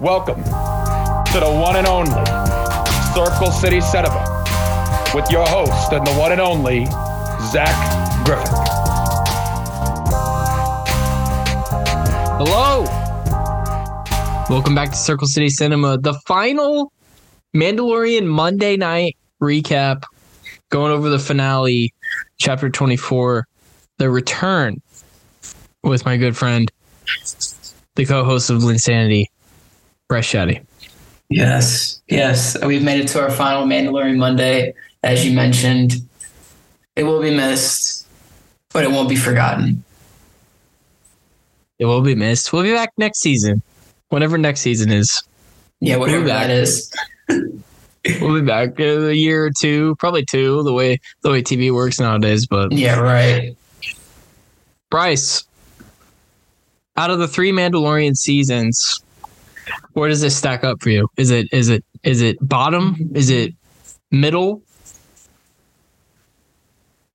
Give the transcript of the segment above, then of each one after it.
Welcome to the one and only Circle City Cinema with your host and the one and only Zach Griffith. Hello. Welcome back to Circle City Cinema, the final Mandalorian Monday night recap, going over the finale, chapter 24, the return with my good friend, the co host of Linsanity, Bryce Shadday. Yes, yes. We've made it to our final Mandalorian Monday, as you mentioned. It will be missed, but it won't be forgotten. It will be missed. We'll be back next season, whenever next season is. Yeah, whatever We'll that is. We'll be back in a year or two, probably two, the way the way TV works nowadays. But Yeah, right. Bryce, out of the three Mandalorian seasons, where does this stack up for you? Is it is it is it bottom? Is it middle?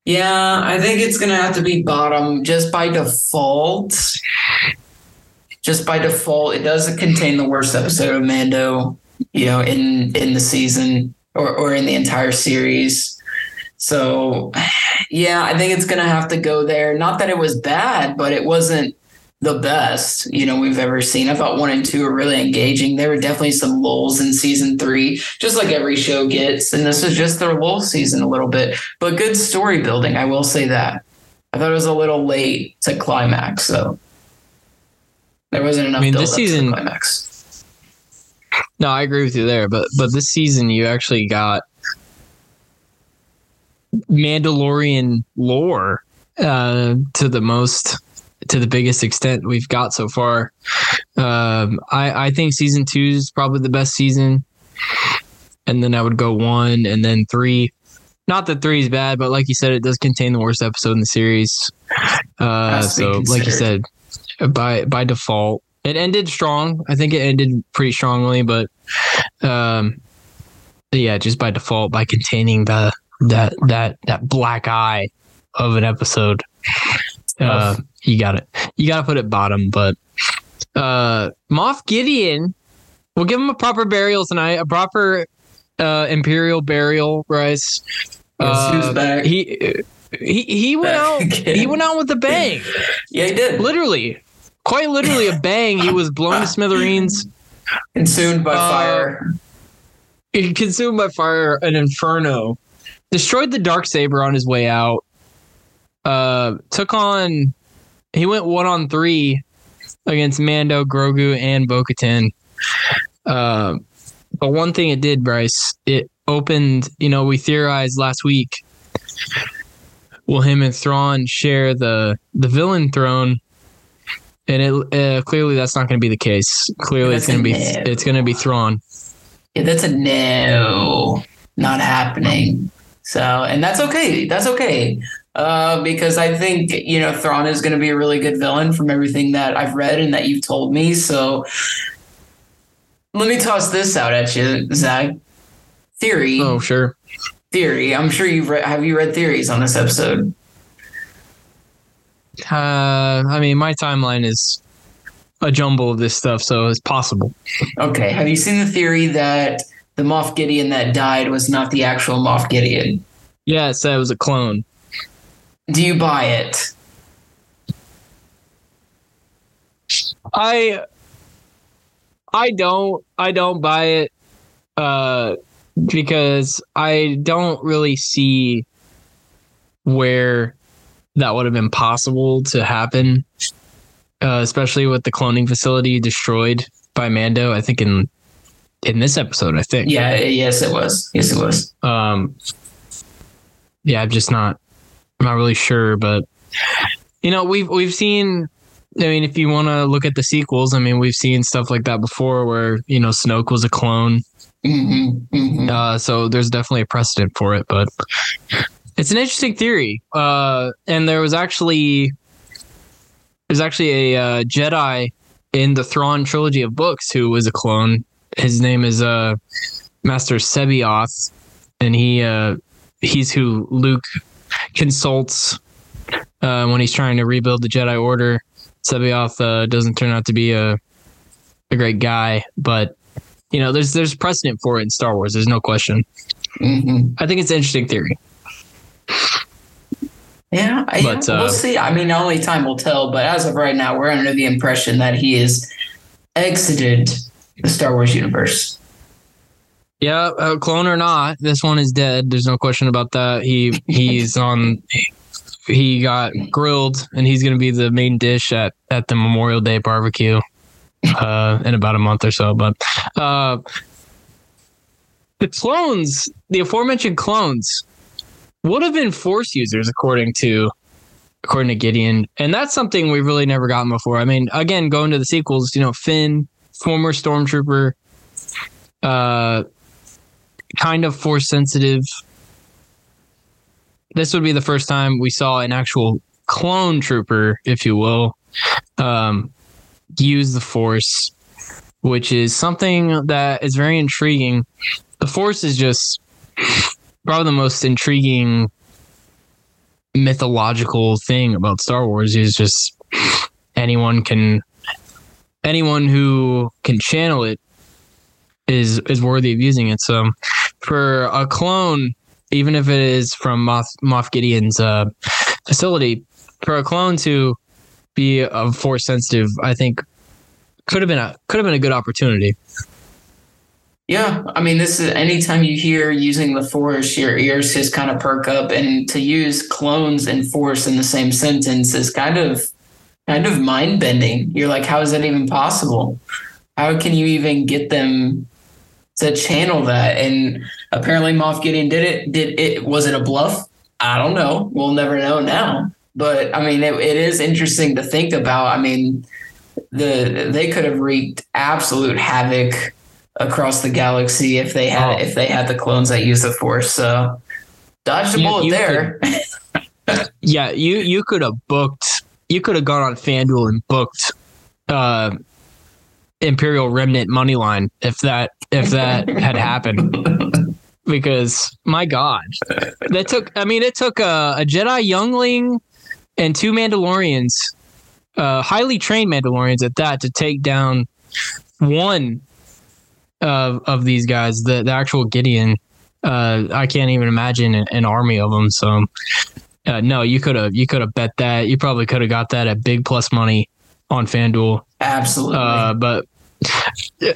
Yeah, I think it's gonna have to be bottom just by default. Just by default, it doesn't contain the worst episode of Mando, you know, in in the season or or in the entire series. So, yeah, I think it's gonna have to go there. Not that it was bad, but it wasn't the best you know we've ever seen. I thought one and two were really engaging. There were definitely some lulls in season three, just like every show gets, and this was just their lull season a little bit but good story building. I will say that. I thought it was a little late to climax, though. There wasn't enough. I mean, this up to the season- climax. No, I agree with you there, but but this season you actually got Mandalorian lore uh, to the most to the biggest extent we've got so far. Um, I I think season two is probably the best season, and then I would go one and then three. Not that three is bad, but like you said, it does contain the worst episode in the series. Uh, Has to be so, like you said, by by default, it ended strong. I think it ended pretty strongly, but um, yeah, just by default, by containing the that that that black eye of an episode, uh, you got it. You got to put it bottom. But uh, Moff Gideon, we'll give him a proper burial tonight. A proper uh, imperial burial, who's Uh? He he he went out. He went out with a bang. Yeah, he did. Literally, quite literally a bang. He was blown to smithereens. Consumed by Uh, fire. Consumed by fire, an inferno, destroyed the dark saber on his way out. Uh, took on. He went one on three against Mando, Grogu, and Bo-Katan. Uh, but one thing it did, Bryce, it opened. You know, we theorized last week. Will him and Thrawn share the the villain throne? And it uh, clearly that's not going to be the case. Clearly, it's going to be no. it's going to be Thrawn. Yeah, that's a no, not happening. So, and that's okay. That's okay. Uh, because I think you know Thrawn is going to be a really good villain from everything that I've read and that you've told me. So, let me toss this out at you, Zach. Theory, Oh, sure. theory. I'm sure you've read. Have you read theories on this episode? Uh, I mean, my timeline is a jumble of this stuff, so it's possible. Okay. Have you seen the theory that the Moff Gideon that died was not the actual Moff Gideon? Yeah, it said it was a clone. Do you buy it? I, I don't, I don't buy it, uh, because I don't really see where that would have been possible to happen, uh, especially with the cloning facility destroyed by Mando. I think in in this episode, I think. Yeah. Yes, it was. Yes, it was. um yeah i'm just not i'm not really sure but you know we've we've seen i mean if you want to look at the sequels i mean we've seen stuff like that before where you know snoke was a clone. Hmm hmm uh so there's definitely a precedent for it but it's an interesting theory. Uh and there was actually there's actually a uh, jedi in the Thrawn trilogy of books who was a clone. His name is uh master C'baoth and he uh he's who Luke consults uh, when he's trying to rebuild the Jedi Order. C'baoth uh, doesn't turn out to be a a great guy, but you know, there's there's precedent for it in Star Wars. There's no question. hmm I think it's an interesting theory. Yeah, I- But, we'll uh, see. I mean, only time will tell. But as of right now, we're under the impression that he has exited the Star Wars universe. Yeah, uh, clone or not, this one is dead. There's no question about that. He he's on. He got grilled, and he's going to be the main dish at at the Memorial Day barbecue uh, in about a month or so. But uh, the clones, the aforementioned clones, would have been Force users, according to according to Gideon, and that's something we've really never gotten before. I mean, again, going to the sequels, you know, Finn, former stormtrooper, uh, kind of force sensitive. This would be the first time we saw an actual clone trooper, if you will, um, use the force, which is something that is very intriguing. The force is just probably the most intriguing mythological thing about Star Wars is just anyone can anyone who can channel it is is worthy of using it. So for a clone, even if it is from Moff, Moff Gideon's uh, facility, for a clone to be a force sensitive, I think could have been a could have been a good opportunity. Yeah, I mean, this is anytime you hear using the force, your ears just kind of perk up, and to use clones and force in the same sentence is kind of kind of mind bending. You're like, how is that even possible? How can you even get them to channel that? And apparently, Moff Gideon did it. Did it? Was it a bluff? I don't know. We'll never know now. But I mean, it, it is interesting to think about. I mean, the they could have wreaked absolute havoc across the galaxy if they had Oh. if they had the clones that use the force. So dodge the You- bullet you there. Yeah, you you could have booked. You could have gone on FanDuel and booked uh, Imperial Remnant money line if that if that had happened. Because my God, that took. I mean, it took a, a Jedi youngling and two Mandalorians, uh, highly trained Mandalorians at that, to take down one of of these guys. The the actual Gideon. Uh, I can't even imagine an, an army of them. So uh, no, you could have you could have bet that. You probably could have got that at big plus money on FanDuel. Absolutely. Uh, but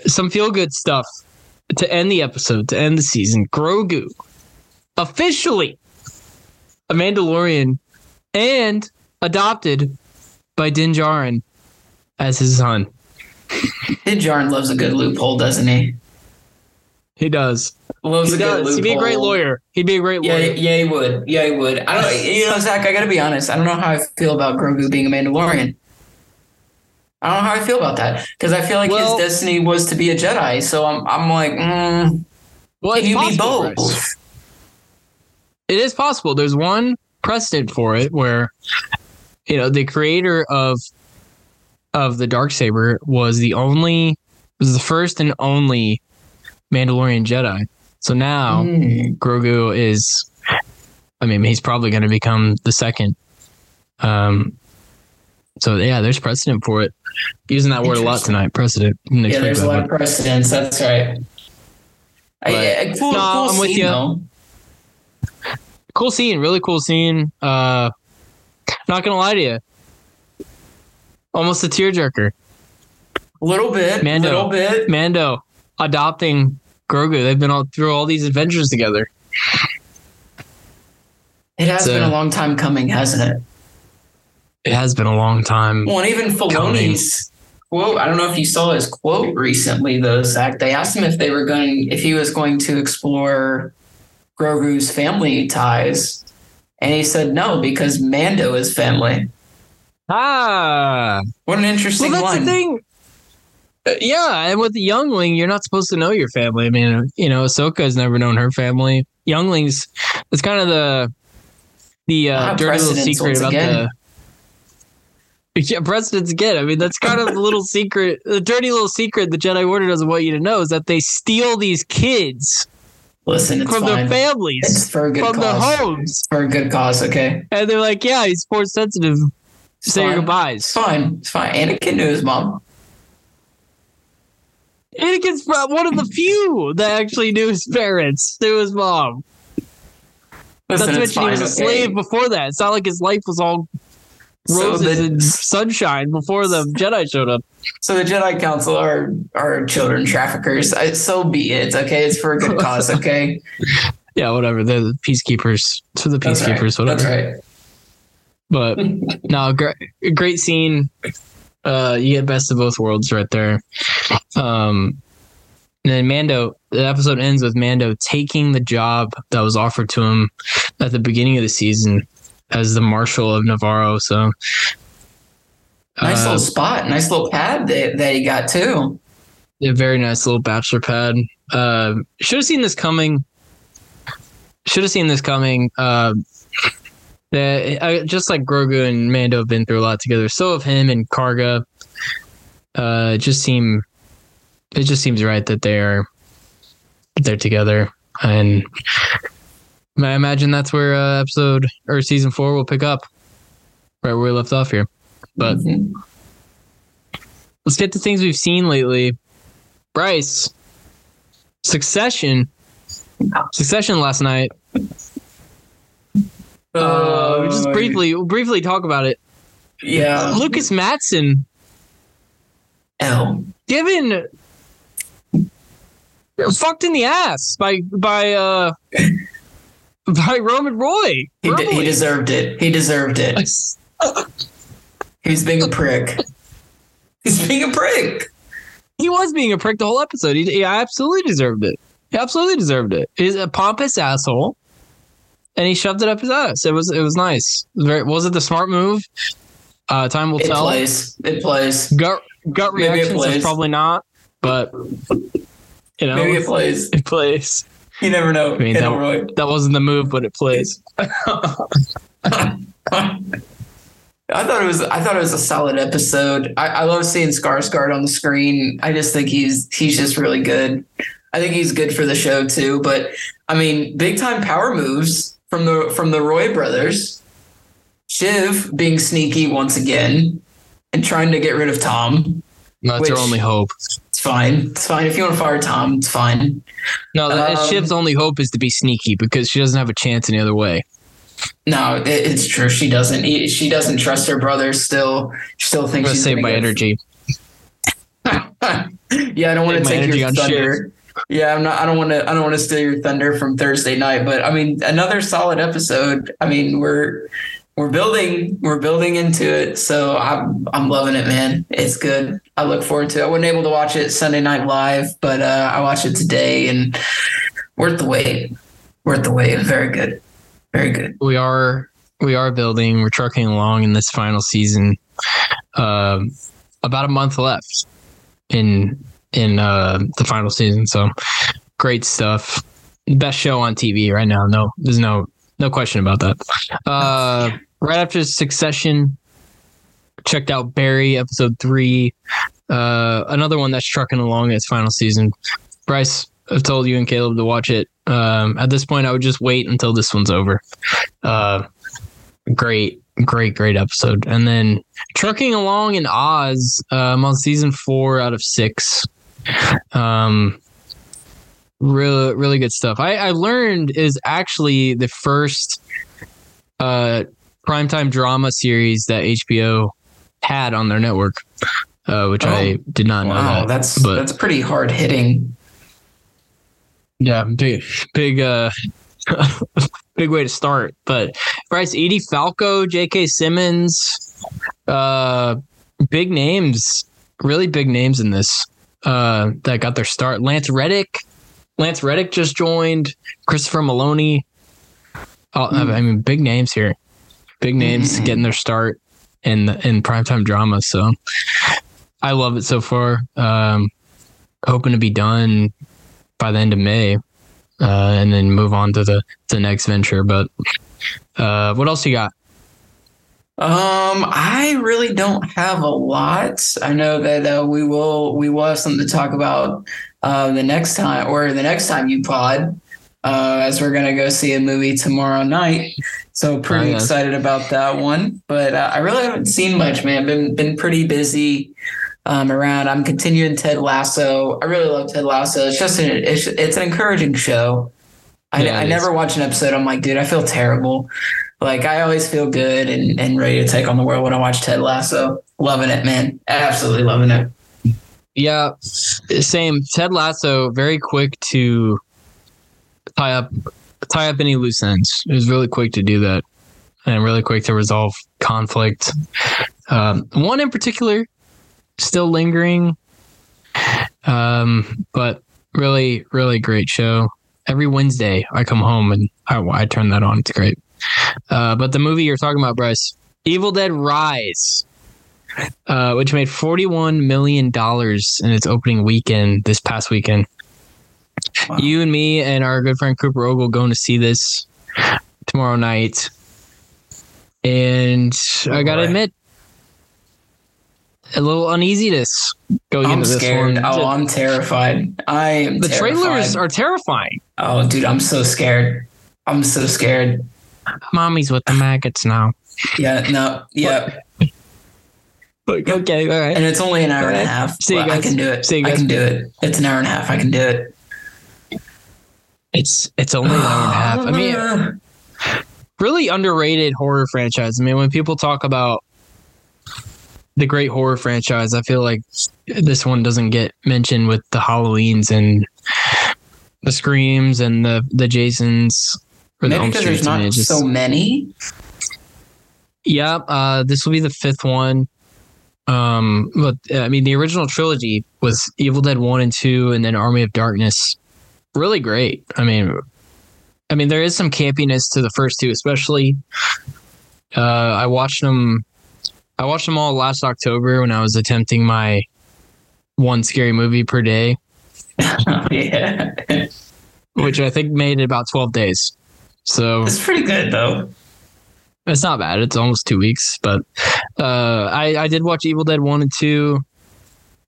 some feel good stuff to end the episode, to end the season. Grogu officially a Mandalorian and adopted by Din Djarin as his son. Din Djarin loves a good loophole, doesn't he? He does. Loves He a good does. loophole. He'd be a great lawyer. He'd be a great Yeah, lawyer. yeah, he would. Yeah, he would. I don't. You know, Zach. I gotta be honest. I don't know how I feel about Grogu being a Mandalorian. I don't know how I feel about that because I feel like Well- his destiny was to be a Jedi. So I'm, I'm like, mm, Well, can you be both? It is possible. There's one precedent for it where, you know, the creator of of the dark saber was the only was the first and only Mandalorian Jedi. So now Mm. Grogu is, I mean, he's probably going to become the second. Um. So yeah, there's precedent for it. Using that word a lot tonight. Precedent. Yeah, there's a lot of precedents. That's right. I, I- cool, No, cool I'm with scene, you. though. cool scene, really cool scene. Uh, not gonna lie to you, almost a tearjerker. A little bit, Mando. little bit. Mando adopting Grogu. They've been all through all these adventures together. It has So- been a long time coming, hasn't it? It has been a long time. Well, and even Filoni's quote. I don't know if you saw his quote recently, though, Zach. They asked him if they were going, if he was going to explore Grogu's family ties, and he said no because Mando is family. Ah, What an interesting well, that's line. the thing. Uh, yeah, and with the youngling, you're not supposed to know your family. I mean, you know, Ahsoka has never known her family. Younglings, it's kind of the the uh, dirty little secret about again. the. Yeah, President's again. I mean, that's kind of the little secret, the dirty little secret the Jedi Order doesn't want you to know is that they steal these kids Listen, it's from fine. their families, It's for a good from their homes, It's for a good cause. Okay, and they're like, "Yeah, he's force sensitive. It's Say your fine. goodbyes." It's fine. It's fine. Anakin knew his mom. Anakin's one of the few that actually knew his parents, knew his mom. Listen, it's mention he was a okay? slave before that. It's not like his life was all So the- and sunshine before the Jedi showed up. So the Jedi Council are are children traffickers. I, so be it. Okay, it's for a good cause. Okay, Yeah, whatever. They're the peacekeepers. To the That's right. peacekeepers, whatever. That's right. But no, great, great scene. Uh, you get best of both worlds right there. Um, and then Mando, the episode ends with Mando taking the job that was offered to him at the beginning of the season as the Marshal of Navarro. So Nice uh, little spot. Nice little pad that, that he got too. a very nice little bachelor pad. Uh, should have seen this coming. Should have seen this coming. Uh, the, I, just like Grogu and Mando have been through a lot together. So have him and Karga. Uh, just seem it just seems right that they are they're together, and I imagine that's where uh, episode or season four will pick up, right where we left off here. But Mhm. let's get to things we've seen lately. Bryce, Succession, Succession last night. Uh, we just briefly briefly talk about it. Yeah. Lukas Matsson L. given fucked in the ass by by uh by Roman Roy. He, d- he deserved it. He deserved it. He's being a prick. He's being a prick. he was being a prick the whole episode. He, he absolutely deserved it. He absolutely deserved it. He's a pompous asshole, and he shoved it up his ass. It was it was nice. It was Very was it the smart move? Uh, time will It tell. It plays. It plays. Gut gut reactions plays. probably not, but you know Maybe it plays. it plays. You never know. I mean, that- Roy. That wasn't the move, but it plays. I thought it was. I thought it was a solid episode. I, I love seeing Skarsgård on the screen. I just think he's he's just really good. I think he's good for the show too. But I mean, big time power moves from the from the Roy brothers. Shiv being sneaky once again and trying to get rid of Tom. That's our only hope. It's fine. It's fine. If you want to fire Tom, it's fine. No, Um, Shiv's only hope is to be sneaky because she doesn't have a chance any other way. No, it, it's true. She doesn't. he- She doesn't trust her brother. Still, she still thinks gonna she's save my energy. yeah, I don't want to take energy your on thunder. Yeah, I'm not. I don't want to. I don't want to steal your thunder from Thursday night. But I mean, another solid episode. I mean, we're we're building. We're building into it. So I'm I'm loving it, man. It's good. I look forward to. it. I wasn't able to watch it Sunday night live, but uh, I watched it today, and worth the wait. Worth the wait. Very good. Very good. We are we are building. We're trucking along in this final season. Um, about a month left in in uh, the final season. So great stuff. Best show on TV right now. No, there's no no question about that. Uh, right after Succession, checked out Barry episode three. Uh, another one that's trucking along its final season. Bryce, I've told you and Caleb to watch it. Um, at this point, I would just wait until this one's over. Uh, great, great, great episode. And then trucking along in Oz. I'm on season four out of six. Um, really, really good stuff. I, I learned is actually the first uh primetime drama series that HBO had on their network, uh, which I did not know. Wow, that. that's but- that's pretty hard hitting. Yeah, big, big, uh, big way to start. But Bryce, Edie Falco, J.K. Simmons, uh, big names, really big names in this uh, that got their start. Lance Reddick, Lance Reddick just joined. Christopher Maloney. Oh, I mean, big names here, big names Mhm. getting their start in in primetime drama. So I love it so far. Um, hoping to be done by the end of May, uh, and then move on to the the next venture. But uh, what else you got? Um, I really don't have a lot. I know that uh, we will we will have something to talk about uh, the next time or the next time you pod, uh, as we're gonna go see a movie tomorrow night. So pretty Oh, yeah. excited about that one. But uh, I really haven't seen much, man. Been been pretty busy. um, around. I'm continuing Ted Lasso. I really love Ted Lasso. It's just an, it's, it's an encouraging show. I, Yeah, I never is. watch an episode. I'm like, dude, I feel terrible. Like I always feel good and, and ready to take on the world when I watch Ted Lasso. Loving it, man. Absolutely loving it. Yeah, same. Ted Lasso, very quick to tie up tie up any loose ends. It was really quick to do that, and really quick to resolve conflict. Um, one in particular, still lingering, um, but really, really great show. Every Wednesday, I come home and I, I turn that on. It's great. Uh, but the movie you're talking about, Bryce, Evil Dead Rise uh, which made $41 million in its opening weekend this past weekend. Wow. You and me and our good friend Cooper Ogle going to see this tomorrow night. And I got to admit, a little uneasiness going I'm into this scared. one. Oh, I'm terrified. I am. the trailers are terrifying. Oh, dude, I'm so scared. I'm so scared. Mommy's with the maggots now. Yeah, no, yeah, Okay, all right. and it's only an hour and a half. See you but I can do it. See you guys. I can do it. It's an hour and a half. I can do it. It's it's only an hour and a half. I mean, really underrated horror franchise. I mean, when people talk about the great horror franchise, I feel like this one doesn't get mentioned with the Halloweens and the Screams and the the Jasons or maybe Elm because there's Streets. I mean, not just- so many. yeah, uh, this will be the fifth one. Um, but I mean, the original trilogy was Evil Dead One and Two, and then Army of Darkness. Really great. I mean, I mean, there is some campiness to the first two, especially. Uh, I watched them. I watched them all last October when I was attempting my one scary movie per day, yeah, which I think made it about twelve days. So it's pretty good though. It's not bad. It's almost two weeks, but uh, I I did watch Evil Dead one and two.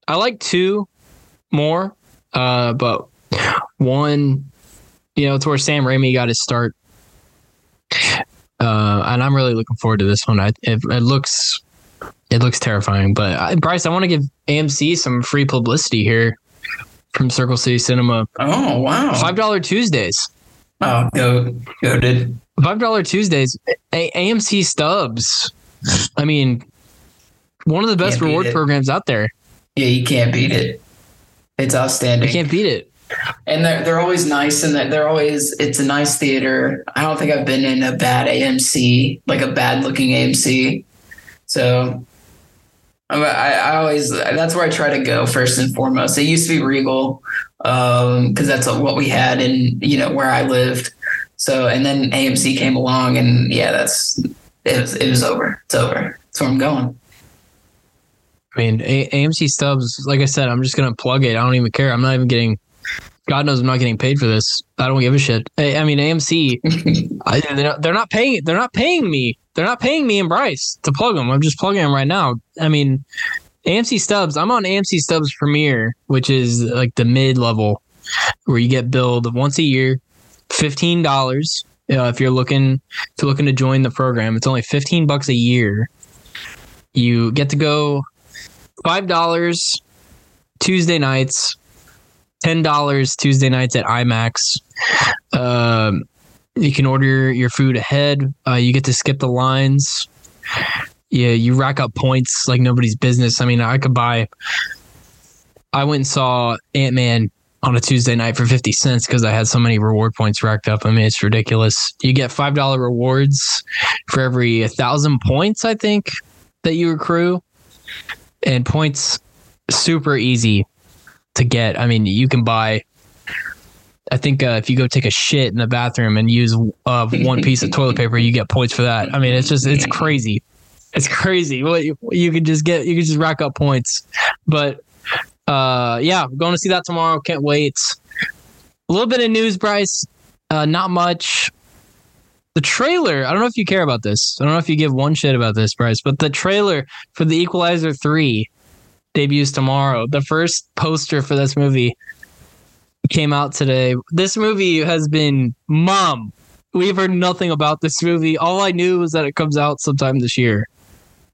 I like two more, uh, but one, you know, it's where Sam Raimi got his start, uh, and I'm really looking forward to this one. I, it, it looks it looks terrifying, but I, Bryce, I want to give AMC some free publicity here from Circle City Cinema. Oh wow! Five dollar Tuesdays. Oh, go go did. Five dollar Tuesdays, A- AMC Stubs. I mean, one of the best reward programs out there. Yeah, you can't beat it. It's outstanding. You can't beat it. and they're they're always nice and they're always it's a nice theater. I don't think I've been in a bad AMC, like a bad looking AMC. So I, I always that's where I try to go first and foremost. It used to be Regal um, because that's what we had in you know where I lived. So and then AMC came along and yeah, that's it was it was over. It's over. That's where I'm going. I mean, A- AMC Stubs. Like I said, I'm just gonna plug it. I don't even care. I'm not even getting. God knows I'm not getting paid for this. I don't give a shit. I, I mean, AMC. I, they're, not, they're not paying. They're not paying me. They're not paying me and Bryce to plug them. I'm just plugging them right now. I mean, AMC Stubs. I'm on AMC Stubs Premiere, which is like the mid level, where you get billed once a year, fifteen dollars. Uh, if you're looking you're looking to join the program, it's only fifteen bucks a year. You get to go five dollars Tuesday nights, ten dollars Tuesday nights at IMAX. Um, you can order your food ahead. Uh, you get to skip the lines. Yeah, you rack up points like nobody's business. I mean, I could buy. I went and saw Ant Man on a Tuesday night for fifty cents because I had so many reward points racked up. I mean, it's ridiculous. You get five dollar rewards for every a thousand points. I think that you accrue, and points super easy to get. I mean, you can buy. I think uh, if you go take a shit in the bathroom and use uh, one piece of toilet paper, you get points for that. I mean, it's just it's crazy. It's crazy. What you, you can just get, you can just rack up points. But uh, yeah, going to see that tomorrow. Can't wait. A little bit of news, Bryce. Uh, not much. The trailer. I don't know if you care about this. I don't know if you give one shit about this, Bryce. But the trailer for the Equalizer three debuts tomorrow. The first poster for this movie came out today. This movie has been mom. We've heard nothing about this movie. All I knew was that it comes out sometime this year.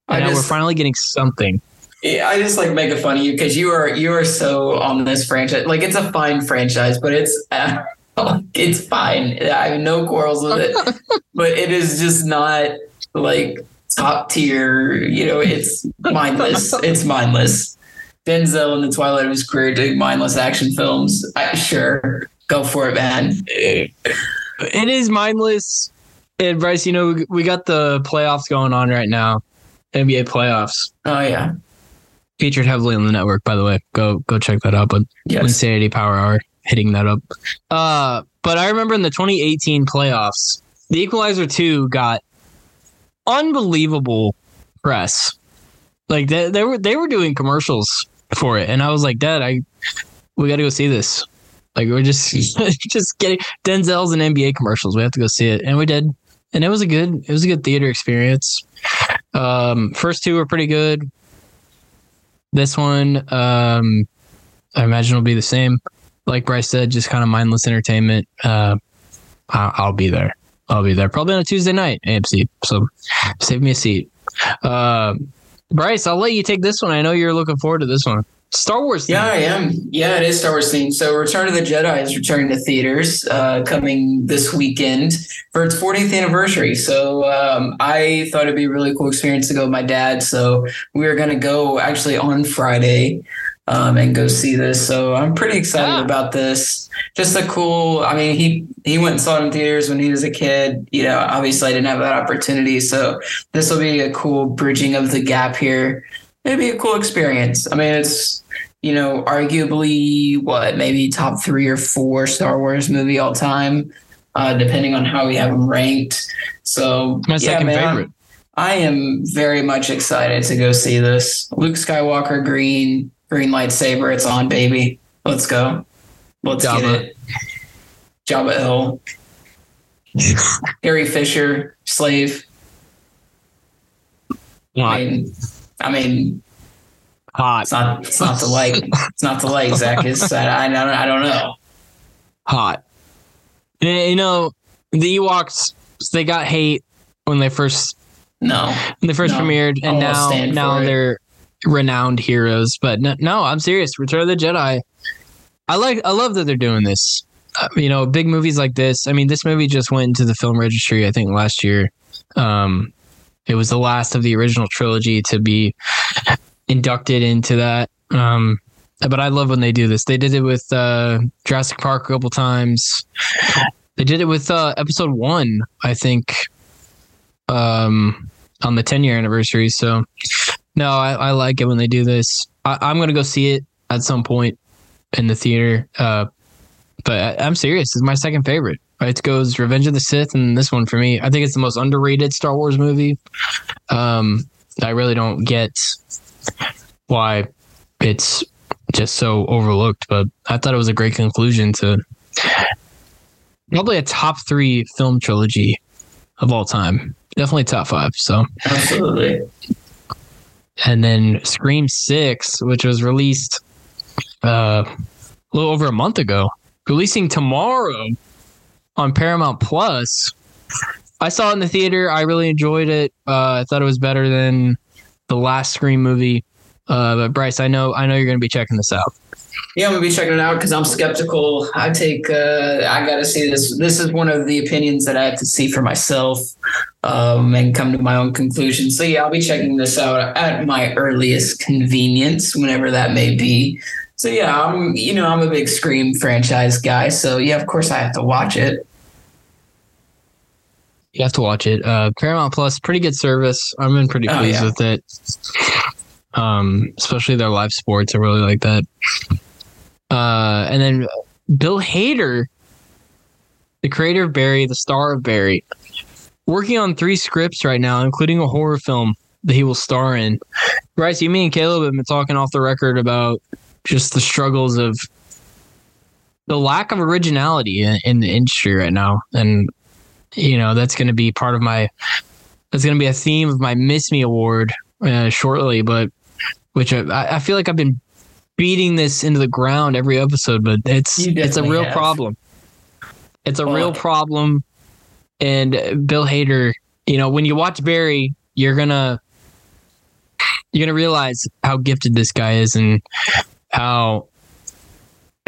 I And now we're finally getting something. Yeah, I just like make making fun of you because you are you are so on this franchise. Like it's a fine franchise, but it's uh, it's fine. I have no quarrels with it, but it is just not like top tier. You know, it's mindless. it's mindless. Denzel in the twilight of his career doing mindless action films. I, sure, go for it, man. It is mindless. And Bryce, you know, we got the playoffs going on right now. NBA playoffs. Oh yeah. Featured heavily on the network, by the way. Go go check that out. But Yes. Insanity Power Hour hitting that up. Uh, but I remember in the 2018 playoffs, the Equalizer 2 got unbelievable press. Like they, they were they were doing commercials for it, and I was like, Dad, I we got to go see this. Like we're just just getting Denzel's and NBA commercials. We have to go see it, and we did, and it was a good it was a good theater experience. Um, first two were pretty good. This one, um, I imagine will be the same. Like Bryce said, just kind of mindless entertainment. Uh, I'll, be there. I'll be there probably on a Tuesday night, AMC. So save me a seat. Uh, Bryce, I'll let you take this one. I know you're looking forward to this one. Star Wars. theme. Yeah, I am. Yeah, it is Star Wars themed. So, Return of the Jedi is returning to theaters uh, coming this weekend for its 40th anniversary. So, um, I thought it'd be a really cool experience to go with my dad. So, we are going to go actually on Friday um, and go see this. So, I'm pretty excited Ah. about this. Just a cool. I mean, he he went and saw it in theaters when he was a kid. You know, obviously, I didn't have that opportunity. So, this will be a cool bridging of the gap here. It'd be a cool experience. I mean, it's you know, arguably what maybe top three or four Star Wars movie all time, uh, depending on how we have them ranked. So My yeah, second man, favorite. I am very much excited to go see this. Luke Skywalker, green, green lightsaber. It's on, baby. Let's go. Let's Jabba. get it. Jabba Hill. Carrie Fisher, slave. I mean, I mean, Hot. it's not. It's not the like. It's not the like. Zach is. I, I don't. I don't know. hot. Eh, You know, the Ewoks they got hate when they first No. when they first No, premiered, and now now they're renowned heroes. But no, no, I'm serious. Return of the Jedi. I like. I love that they're doing this. Uh, you know, big movies like this. I mean, this movie just went into the film registry. I think last year. Um, it was the last of the original trilogy to be inducted into that. Um, but I love when they do this. They did it with uh, Jurassic Park a couple times. They did it with uh, episode one, I think, um, on the 10 year anniversary. So, no, I, I like it when they do this. I, I'm going to go see it at some point in the theater. Uh, but I, I'm serious. It's my second favorite. It goes Revenge of the Sith and this one for me. I think it's the most underrated Star Wars movie. Um, I really don't get why it's just so overlooked, but I thought it was a great conclusion to probably a top three film trilogy of all time. Definitely top five. So, Absolutely. and then Scream Six, which was released uh, a little over a month ago, releasing tomorrow on Paramount Plus. I saw it in the theater. I really enjoyed it. Uh, I thought it was better than the last Scream movie. Uh, but Bryce, I know, I know you're going to be checking this out. Yeah, I'm gonna be checking it out because I'm skeptical. I take. Uh, I got to see this. This is one of the opinions that I have to see for myself um, and come to my own conclusion. So yeah, I'll be checking this out at my earliest convenience, whenever that may be. So yeah, I'm. You know, I'm a big Scream franchise guy. So yeah, of course I have to watch it. You have to watch it. Uh, Paramount Plus, pretty good service. I've been pretty Oh, pleased yeah. with it. Um, especially their live sports. I really like that. Uh, and then Bill Hader, the creator of Barry, the star of Barry, working on three scripts right now, including a horror film that he will star in. Bryce, you, me, and Caleb have been talking off the record about just the struggles of the lack of originality in, in the industry right now, and you know that's going to be part of my that's going to be a theme of my Miss Me Award uh, shortly, but which I, I feel like I've been beating this into the ground every episode, but it's it's a real have. problem. It's a real problem, and Bill Hader. You know, when you watch Barry, you're gonna you're gonna realize how gifted this guy is and how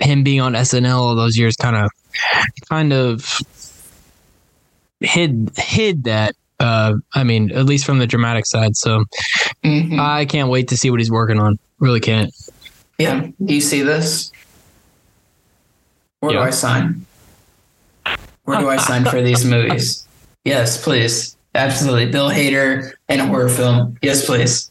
him being on SNL all those years kind of kind of hid hid that. Uh, I mean, at least from the dramatic side. So Mhm. I can't wait to see what he's working on. Really can't. yeah. Do you see this? Where do I sign? Where do I sign for these movies? Yes, please. Absolutely. Bill Hader and a horror film. Yes, please.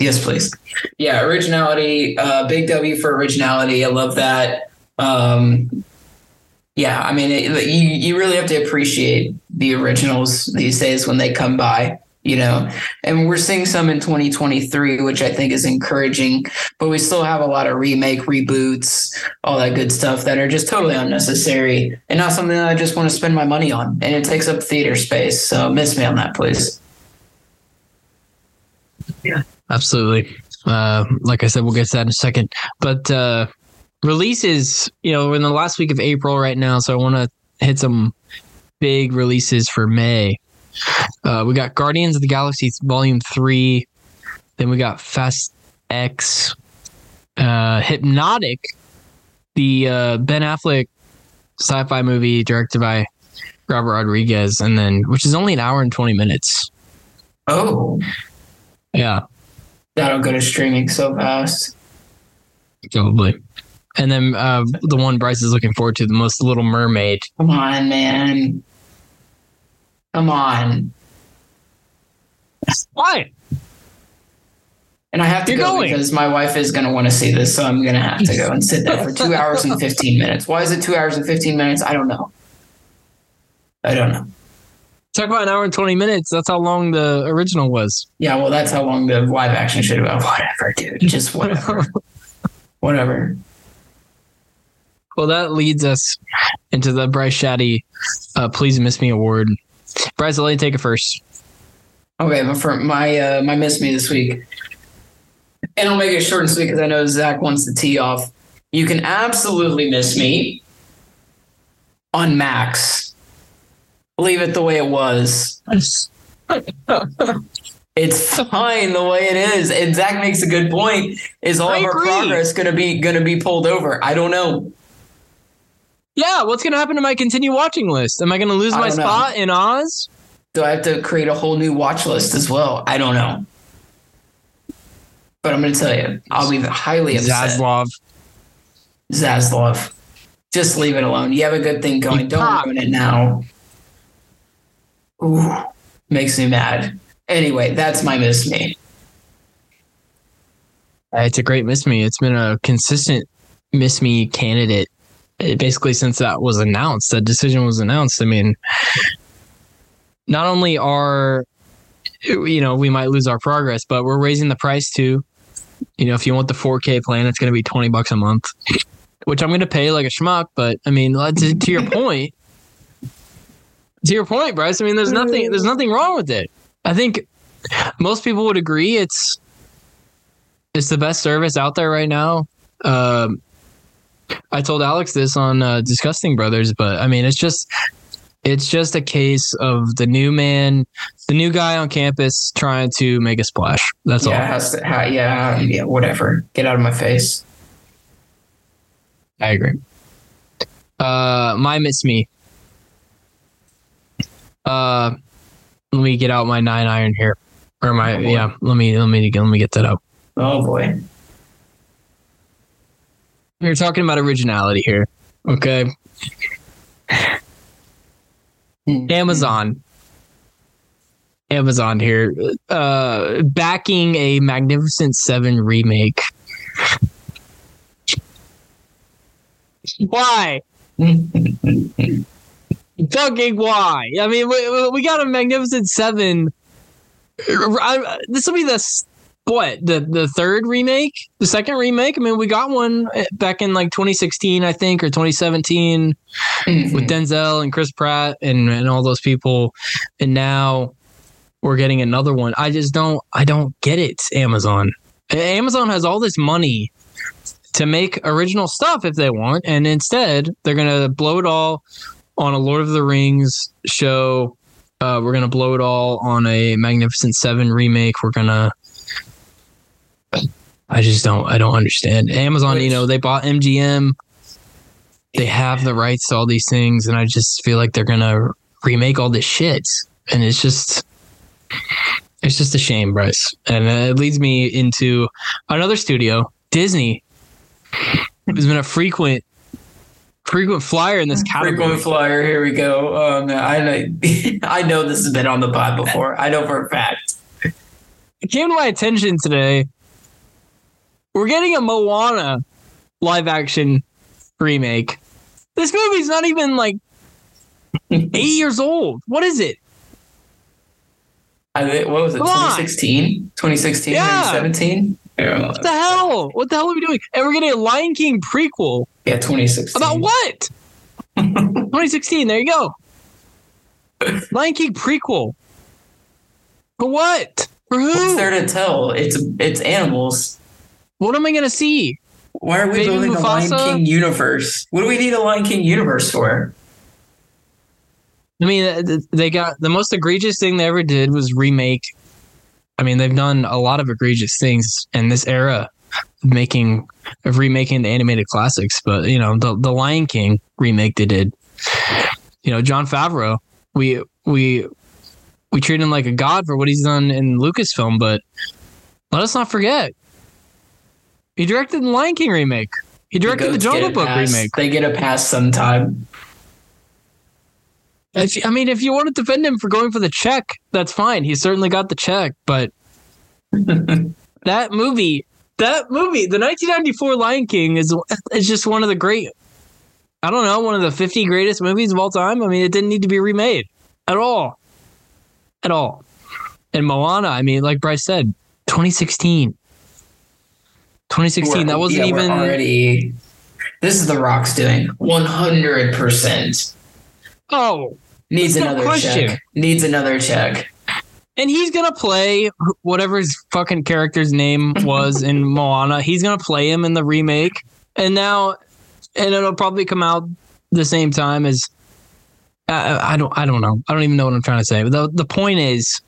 Yes, please. Yeah, originality. Uh, big W for originality. I love that. Um, yeah, I mean, it, you you really have to appreciate the originals these days when they come by. You know, and we're seeing some in 2023, which I think is encouraging. But we still have a lot of remake, reboots, all that good stuff that are just totally unnecessary and not something that I just want to spend my money on. And it takes up theater space. So miss me on that, please. Absolutely. Uh, like I said, we'll get to that in a second. But uh, releases, you know, we're in the last week of April right now, so I want to hit some big releases for May. Uh, we got Guardians of the Galaxy Volume Three. Then we got Fast X, uh, Hypnotic, the uh, Ben Affleck sci-fi movie directed by Robert Rodriguez, and then which is only an hour and twenty minutes. Oh, Yeah, that'll go to streaming so fast. Probably. And then uh, the one Bryce is looking forward to the most, Little Mermaid. Come on, man. Come on. Why? And I have to You're go going. because my wife is going to want to see this. So I'm going to have to go and sit there for two hours and 15 minutes. Why is it two hours and 15 minutes? I don't know. I don't know. Talk about an hour and 20 minutes. That's how long the original was. Yeah, well, that's how long the live action should have been. Whatever, dude. Just whatever. whatever. Well, that leads us into the Bryce Shadday uh, Please Miss Me Award. Bryce, I'll let you take it first. Okay, but for my uh, my miss me this week, and I'll make it short and sweet because I know Zach wants to tee off. You can absolutely miss me on Max. Leave it the way it was. It's fine the way it is. And Zach makes a good point. Is all I of our agree. progress gonna be gonna be pulled over? I don't know. Yeah, what's going to happen to my continue watching list? Am I going to lose I my don't know. spot in Oz? Do I have to create a whole new watch list as well? I don't know. But I'm gonna tell you, I'll be highly upset. Zaslav. Zaslav. Just leave it alone. You have a good thing going. Don't ruin it now. Ooh, makes me mad. Anyway, that's my miss me. Uh, It's a great miss me. It's been a consistent miss me candidate uh, basically since that was announced. That decision was announced. I mean, not only are you know we might lose our progress, but we're raising the price too. You know, if you want the 4K plan, it's going to be 20 bucks a month, which I'm going to pay like a schmuck. But I mean, to, to your point, to your point, Bryce. I mean, there's nothing there's nothing wrong with it. I think most people would agree it's it's the best service out there right now. Um, I told Alex this on uh, Disgusting Brothers, but I mean, it's just it's just a case of the new man, the new guy on campus trying to make a splash. That's yeah, all. has to, ha, yeah, yeah, whatever. Get out of my face. I agree. Uh, my miss me. Uh, let me get out my nine iron here, or my Oh, yeah. Let me let me let me get that out. Oh boy. We're talking about originality here. Okay. Amazon. Amazon here. Uh backing a Magnificent Seven remake. Why? Fucking why? I mean, we, we got a Magnificent Seven. I- This will be the what the the third remake, the second remake. I mean, we got one eh, back in like 2016, I think, or 2017 with Denzel and Chris Pratt and, and all those people. And now we're getting another one. I just don't I don't get it, Amazon. Amazon has all this money to make original stuff if they want, and instead they're gonna blow it all on a Lord of the Rings show. Uh, we're gonna blow it all on a Magnificent Seven remake. We're gonna I just don't. I don't understand. Amazon, you know, they bought MGM. They have the rights to all these things, and I just feel like they're gonna remake all this shit, and it's just, it's just a shame, Bryce. And it leads me into another studio, Disney, who's been a frequent, frequent flyer in this category. Frequent flyer. Here we go. Um, I know, I know this has been on the pod before. I know for a fact. It came to my attention today. We're getting a Moana live action remake. This movie's not even like eight years old. What is it? I what was it? Come on. 2016? 2016? Yeah. 2017? Yeah, What the hell? What the hell are we doing? And we're getting a Lion King prequel. Yeah 2016. About what? 2016. There you go. Lion King prequel. For what? For who? What's there to tell? It's it's animals. What am I gonna see? Why are we Baby building a Lion King universe? What do we need a Lion King universe for? I mean, th- th- they got the most egregious thing they ever did was remake. I mean, they've done a lot of egregious things in this era making of remaking the animated classics. But you know, the the Lion King remake they did. You know, Jon Favreau. We we we treat him like a god for what he's done in Lucasfilm, but let us not forget he directed the Lion King remake. He directed the Jungle Book pass. remake. They get a pass sometime. If, I mean, if you want to defend him for going for the check, that's fine. He certainly got the check, but that movie, that movie, the 1994 Lion King is is just one of the great. I don't know, one of the 50 greatest movies of all time. I mean, it didn't need to be remade at all, at all. And Moana, I mean, like Bryce said, 2016. 2016. We're- that wasn't yeah, even. already. This is the Rock's doing. One hundred percent oh, needs no another question. check. Needs another check. And he's gonna play whatever his fucking character's name was in Moana. He's gonna play him in the remake, and now, and it'll probably come out the same time as. I, I don't. I don't know. I don't even know what I'm trying to say. But the the point is,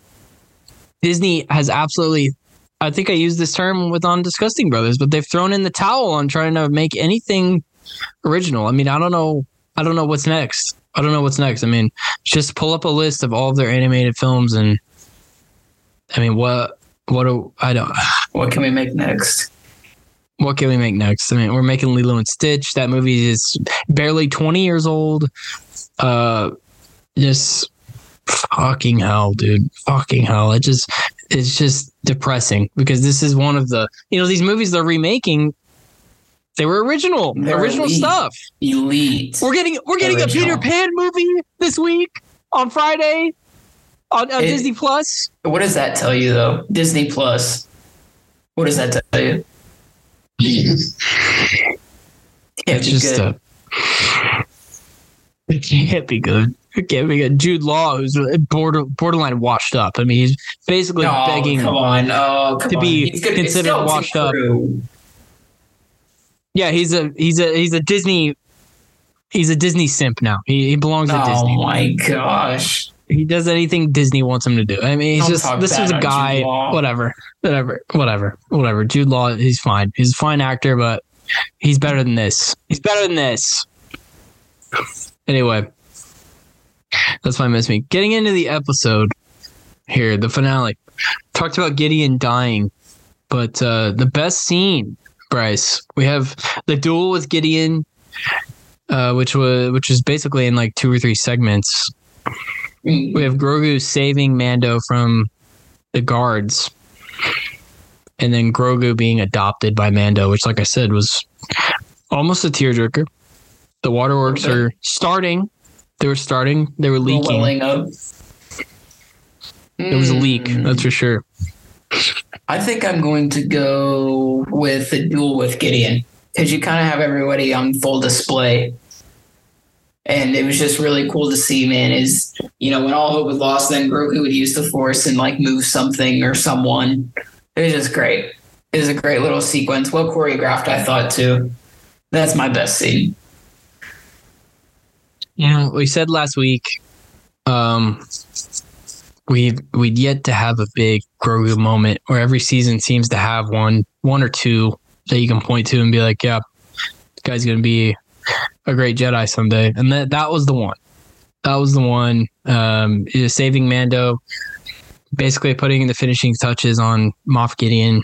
Disney has absolutely. I think I used this term with on Disgusting Brothers, but they've thrown in the towel on trying to make anything original. I mean, I don't know. I don't know what's next. I don't know what's next. I mean, just pull up a list of all of their animated films and I mean, what what do I don't What can we make next? what can we make next? I mean, we're making Lilo and Stitch. That movie is barely 20 years old. Uh just fucking hell, dude. Fucking hell. It just it's just depressing because this is one of the you know, these movies they're remaking they were original. They're original elite. stuff. Elite. We're getting we're getting Original. a Peter Pan movie this week on Friday on, on It- Disney Plus. What does that tell you, though? Disney Plus. What does that tell you? Can't It's be just good. uh, it can't be good. It can't be good. Jude Law, who's border borderline washed up. I mean, he's basically oh, begging. come on. Oh, come to on. be gonna- considered washed up. Yeah, he's a he's a he's a Disney. He's a Disney simp now. He, he belongs at Oh Disney. my gosh. He does anything Disney wants him to do. I mean, he's Don't just this is a guy. Whatever, whatever, whatever, whatever. Jude Law, he's fine. He's a fine actor, but he's better than this. He's better than this. Anyway, that's why I miss me. Getting into the episode here, the finale. Talked about Gideon dying, but uh, the best scene, Bryce. We have the duel with Gideon, uh, which was which is basically in like two or three segments. We have Grogu saving Mando from the guards, and then Grogu being adopted by Mando, which, like I said, was almost a tearjerker. The waterworks are starting. They were starting. They were leaking. There was a leak, Mm. that's for sure. I think I'm going to go with the duel with Gideon because you kind of have everybody on full display. And it was just really cool to see, man. Is you know when all hope was lost, then Grogu would use the Force and like move something or someone. It was just great. It was a great little sequence, well choreographed. I thought too. That's my best scene. Yeah, we said last week. Um, we've we'd yet to have a big Grogu moment where every season seems to have one one or two that you can point to and be like, yeah, this guy's gonna be a great Jedi someday. And that that was the one. That was the one. Um, saving Mando, basically putting the finishing touches on Moff Gideon,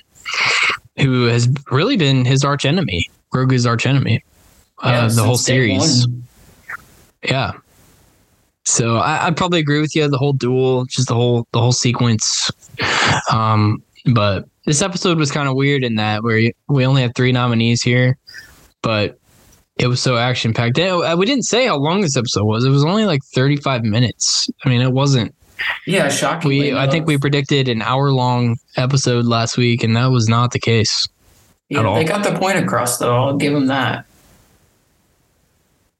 who has really been his arch enemy, Grogu's arch enemy, Yeah, uh, the whole series. one. Yeah. So I, I'd probably agree with you. The whole duel, just the whole the whole sequence. Um, but this episode was kind of weird in that where we only had three nominees here, but it was so action packed. We didn't say how long this episode was. It was only like thirty five minutes. I mean, it wasn't. Yeah, shockingly. We I think we predicted an hour long episode last week, and that was not the case. yeah, they got the point across though. I'll give them that.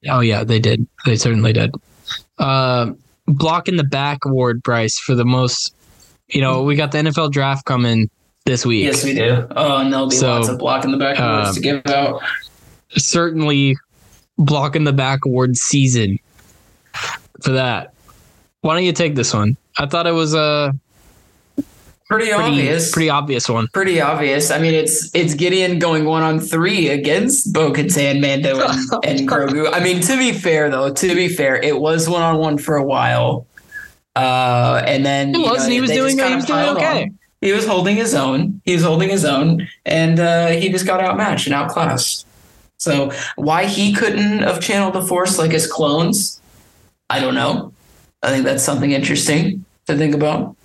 Oh yeah, they did. They certainly did. Uh, block in the back award, Bryce, for the most. You know, we got the NFL draft coming this week. Yes, we do. Oh, and there'll be So, lots of block in the back awards words to give out. Certainly, blocking the back award season for that. Why don't you take this one? I thought it was a Pretty, pretty obvious. pretty obvious one. pretty obvious. I mean, it's it's Gideon going one on three against Bo Katan, Mando, and, and Grogu. I mean, to be fair though, to be fair, it was one on one for a while, uh, and then It was, know, he was doing he was doing okay. on. He was holding his own. He was holding his own, and uh, he just got outmatched and outclassed. So why he couldn't have channeled the Force like his clones, I don't know. I think that's something interesting to think about.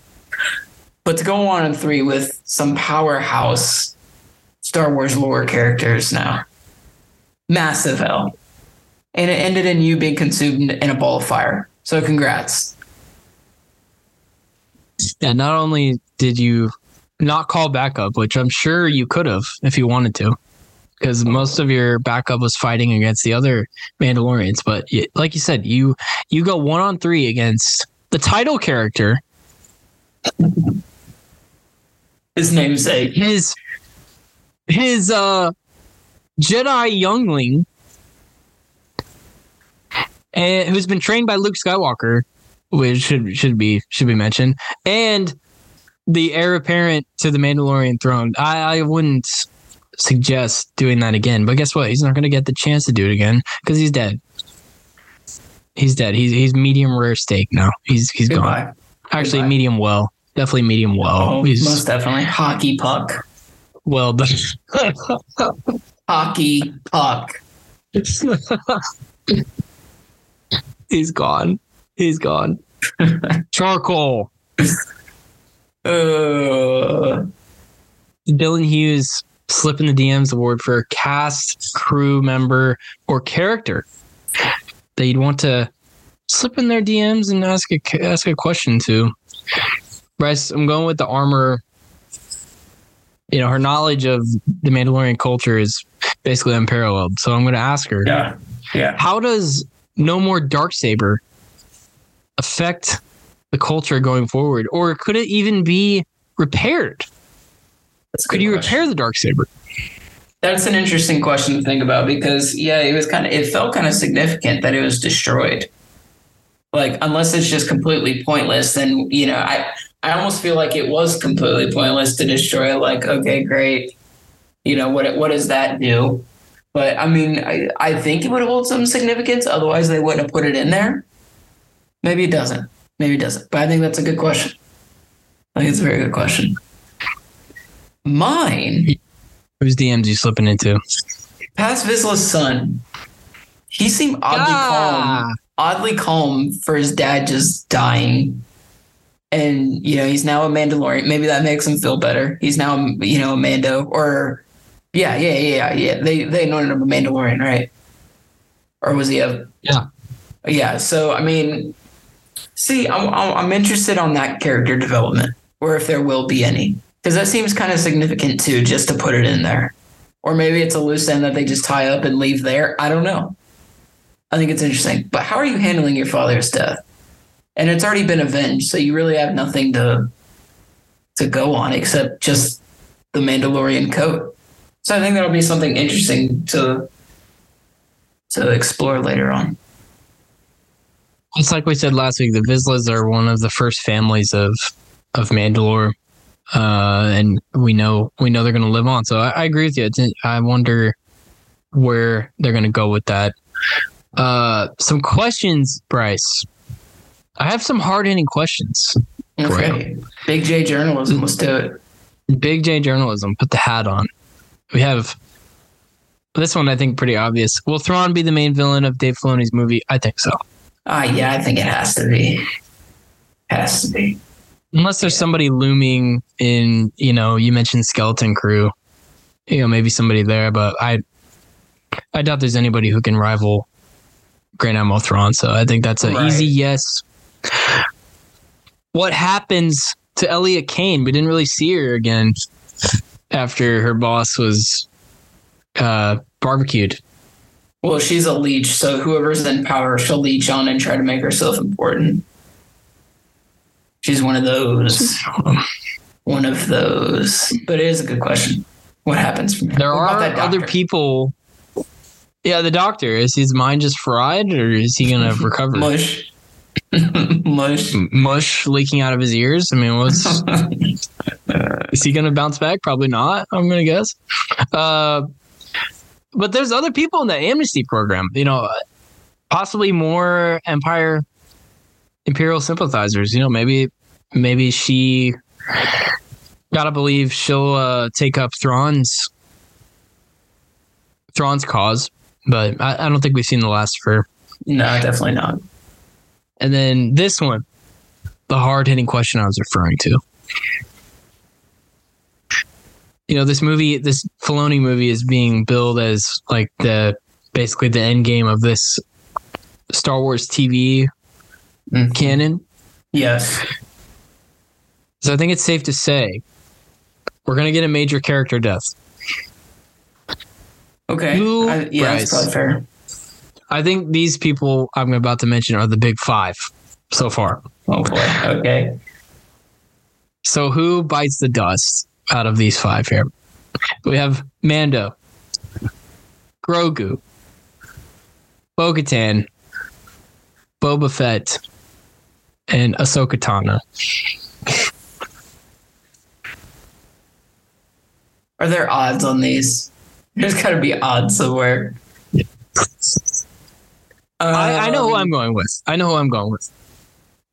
But to go on in three with some powerhouse Star Wars lore characters now, massive L, and it ended in you being consumed in a ball of fire. So congrats. Yeah, not only did you not call backup, which I'm sure you could have if you wanted to, because most of your backup was fighting against the other Mandalorians. But like you said, you you go one on three against the title character, His namesake. his his uh Jedi youngling, and who's been trained by Luke Skywalker, which should should be should be mentioned, and the heir apparent to the Mandalorian throne. I, I wouldn't suggest doing that again, but guess what? He's not going to get the chance to do it again because he's dead. He's dead. He's he's medium rare steak now. He's he's gone. Actually, Goodbye. medium well. Definitely medium well. Oh, he's most definitely. Hockey puck. well done. Hockey puck. He's gone. He's gone. Charcoal. Uh, Dylan Hughes slipping the DMs award for a cast, crew member, or character that you'd want to slip in their DMs and ask a ask a question to. Bryce, I'm going with the Armorer. You know, her knowledge of the Mandalorian culture is basically unparalleled. So I'm going to ask her. yeah. Yeah. how does no more dark saber affect the culture going forward or could it even be repaired That's could you question. repair the dark saber That's an interesting question to think about because yeah, it was kind of it felt kind of significant that it was destroyed. Like unless it's just completely pointless, then you know I I almost feel like it was completely pointless to destroy. Like okay, great, you know what what does that do? But I mean, I, I think it would hold some significance. Otherwise, they wouldn't have put it in there. Maybe it doesn't. Maybe it doesn't. But I think that's a good question. I think it's a very good question. Mine whose dms you slipping into Paz Vizsla's son. He seemed oddly calm, oddly calm for his dad just dying. And you know he's now a Mandalorian. Maybe that makes him feel better. He's now you know a Mando, or yeah, yeah, yeah, yeah. They they anointed him a Mandalorian, right? Or was he a Yeah. yeah? So I mean, see, I'm I'm I'm interested on that character development, or if there will be any, because that seems kind of significant too, just to put it in there. Or maybe it's a loose end that they just tie up and leave there. I don't know. I think it's interesting. But how are you handling your father's death? And it's already been avenged, so you really have nothing to to go on except just the Mandalorian coat. So I think that'll be something interesting to to explore later on. It's like we said last week. The Vizslas are one of the first families of of Mandalore, uh, and we know we know they're going to live on. So I, I agree with you. It's, I wonder where they're going to go with that. Uh, some questions, Bryce. I have some hard hitting questions. Okay. Big J journalism. Let's do it. Big J journalism. Put the hat on. We have this one. I think pretty obvious. Will Thrawn be the main villain of Dave Filoni's movie? I think so. Ah, yeah, I think it has to be. Has to be. Unless there's somebody looming in, you know, you mentioned Skeleton Crew, you know, maybe somebody there, but I, I doubt there's anybody who can rival Grand Admiral Thrawn. So I think that's an Right. easy yes. What happens to Elia Kane? We didn't really see her again after her boss was uh, barbecued. Well, she's a leech, so whoever's in power, she'll leech on and try to make herself important. She's one of those. One of those. But it is a good question. What happens from There What are that other people. Yeah, the doctor is his mind just fried, or is he gonna recover? Mush. Mush. mush leaking out of his ears. I mean, what's is he going to bounce back? Probably not. I'm going to guess. Uh, but there's other people in the amnesty program. You know, possibly more Empire Imperial sympathizers. You know, maybe maybe she. Gotta believe she'll uh, take up Thrawn's Thrawn's cause, but I, I don't think we've seen the last her. no, definitely not. And then this one, the hard hitting question I was referring to. You know, this movie, this Filoni movie is being billed as like the basically the end game of this Star Wars TV Mhm. canon. Yes. So I think it's safe to say we're going to get a major character death. Okay. Who- I, yeah, that's Bryce. probably fair. I think these people I'm about to mention are the big five so far. Oh boy. Okay. So who bites the dust out of these five here? We have Mando, Grogu, Bo-Katan, Boba Fett, and Ahsoka Tano. Are there odds on these? There's got to be odds somewhere. I, I know who Um, I'm going with. I know who I'm going with.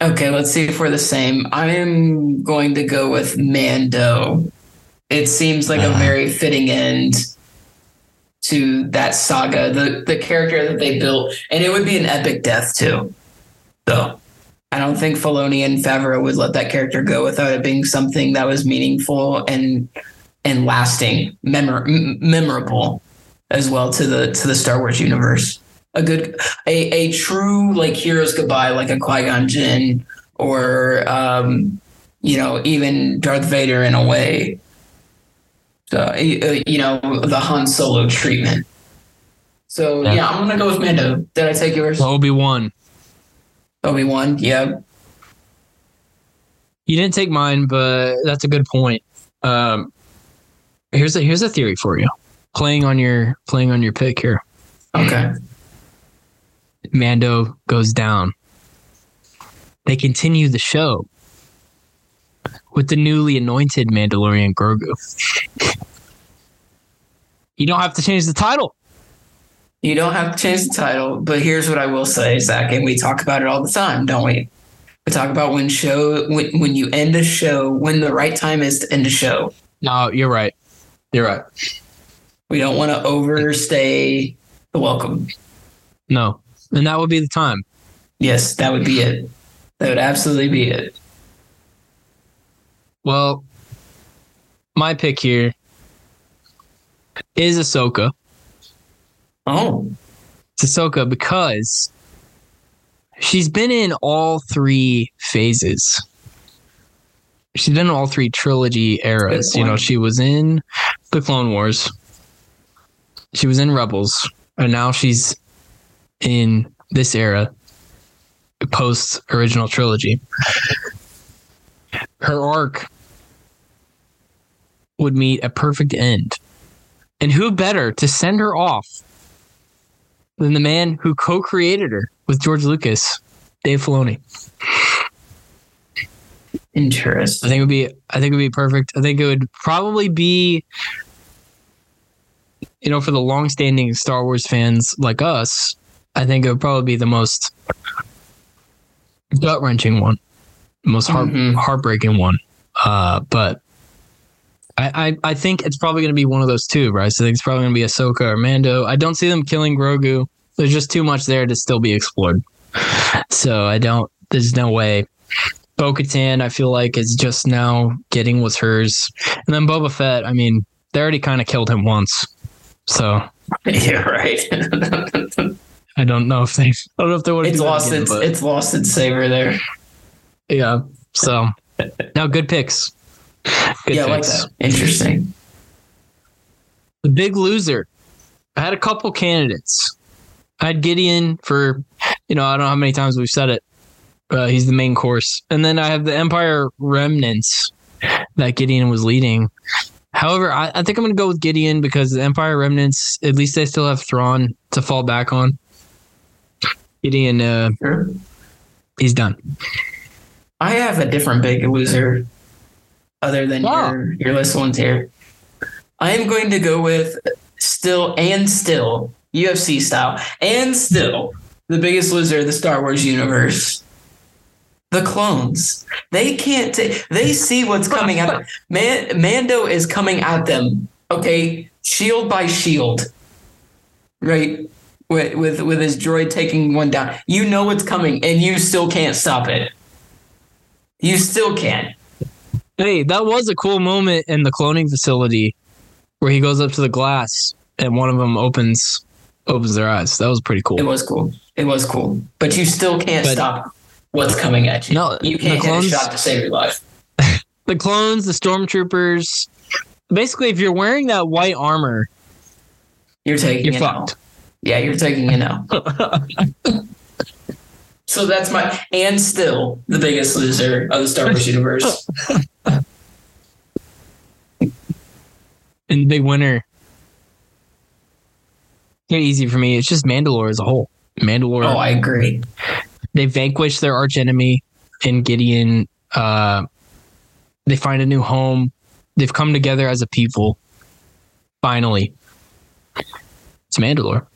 Okay, let's see if we're the same. I'm going to go with Mando. It seems like a Uh-huh. very fitting end to that saga, the the character that they built, and it would be an epic death too. So, I don't think Filoni and Favreau would let that character go without it being something that was meaningful and and lasting, memor- m- memorable as well to the to the Star Wars universe. A good, a, a true like hero's goodbye, like a Qui Gon Jinn, or um, you know, even Darth Vader in a way. So uh, you know, the Han Solo treatment. So Yeah. yeah, I'm gonna go with Mando. Did I take yours? Obi Wan. Obi Wan. Yeah. You didn't take mine, but that's a good point. Um, here's a here's a theory for you. Playing on your playing on your pick here. Okay. Mando goes down. They continue the show with the newly anointed Mandalorian Grogu. you don't have to change the title. You don't have to change the title, but here's what I will say, Zach, and we talk about it all the time, don't we? We talk about when show when when you end a show, when the right time is to end a show. No, you're right. You're right. We don't want to overstay the welcome. No, and that would be the time. Yes, that would be it. That would absolutely be it. Well, my pick here is Ahsoka. Oh, It's Ahsoka because she's been in all three phases. She's been in all three trilogy eras. You know, she was in the Clone Wars. She was in Rebels, and now she's in this era, post original trilogy. Her arc would meet a perfect end. And who better to send her off than the man who co-created her with George Lucas, Dave Filoni. I think it would be. I think it would be perfect. I think it would probably be. You know, for the long-standing Star Wars fans like us, I think it would probably be the most gut wrenching one, most heart Mhm. heartbreaking one. Uh, but I, I I think it's probably going to be one of those two, Bryce. I think it's probably going to be Ahsoka or Mando. I don't see them killing Grogu. There's just too much there to still be explored. So I don't. There's no way. Bo Katan, I feel like, is just now getting what's hers. And then Boba Fett, I mean, they already kind of killed him once. So Yeah, right. I don't know if they, I don't know if they would it's lost its it's lost its savor there. yeah. So now good picks. Good yeah, like that. Interesting. The big loser. I had a couple candidates. I had Gideon for, you know, I don't know how many times we've said it. Uh, he's the main course. And then I have the Empire Remnants that Gideon was leading. However, I, I think I'm going to go with Gideon because the Empire Remnants, at least they still have Thrawn to fall back on. Gideon, uh, Sure. he's done. I have a different big loser other than Wow. your your list ones here. I am going to go with still and still UFC style and still the biggest loser of the Star Wars universe. The clones. They can't take they see what's coming at them. Man- Mando is coming at them. Okay, shield by shield. Right? With, with with his droid taking one down. You know what's coming and you still can't stop it. You still can. Hey, that was a cool moment in the cloning facility where he goes up to the glass and one of them opens opens their eyes. That was pretty cool. It was cool. It was cool. But you still can't But- stop what's coming at you. No, you can't get clones- a shot to save your life. the clones, the stormtroopers. Basically, if you're wearing that white armor, You're taking you're fucked. Yeah, you're taking it now. so that's my and still the biggest loser of the Star Wars universe. And the big winner. Here, easy for me. It's just Mandalore as a whole. Mandalore. oh, I agree. they vanquish their archenemy in Gideon. Uh, they find a new home. They've come together as a people. Finally, it's Mandalore.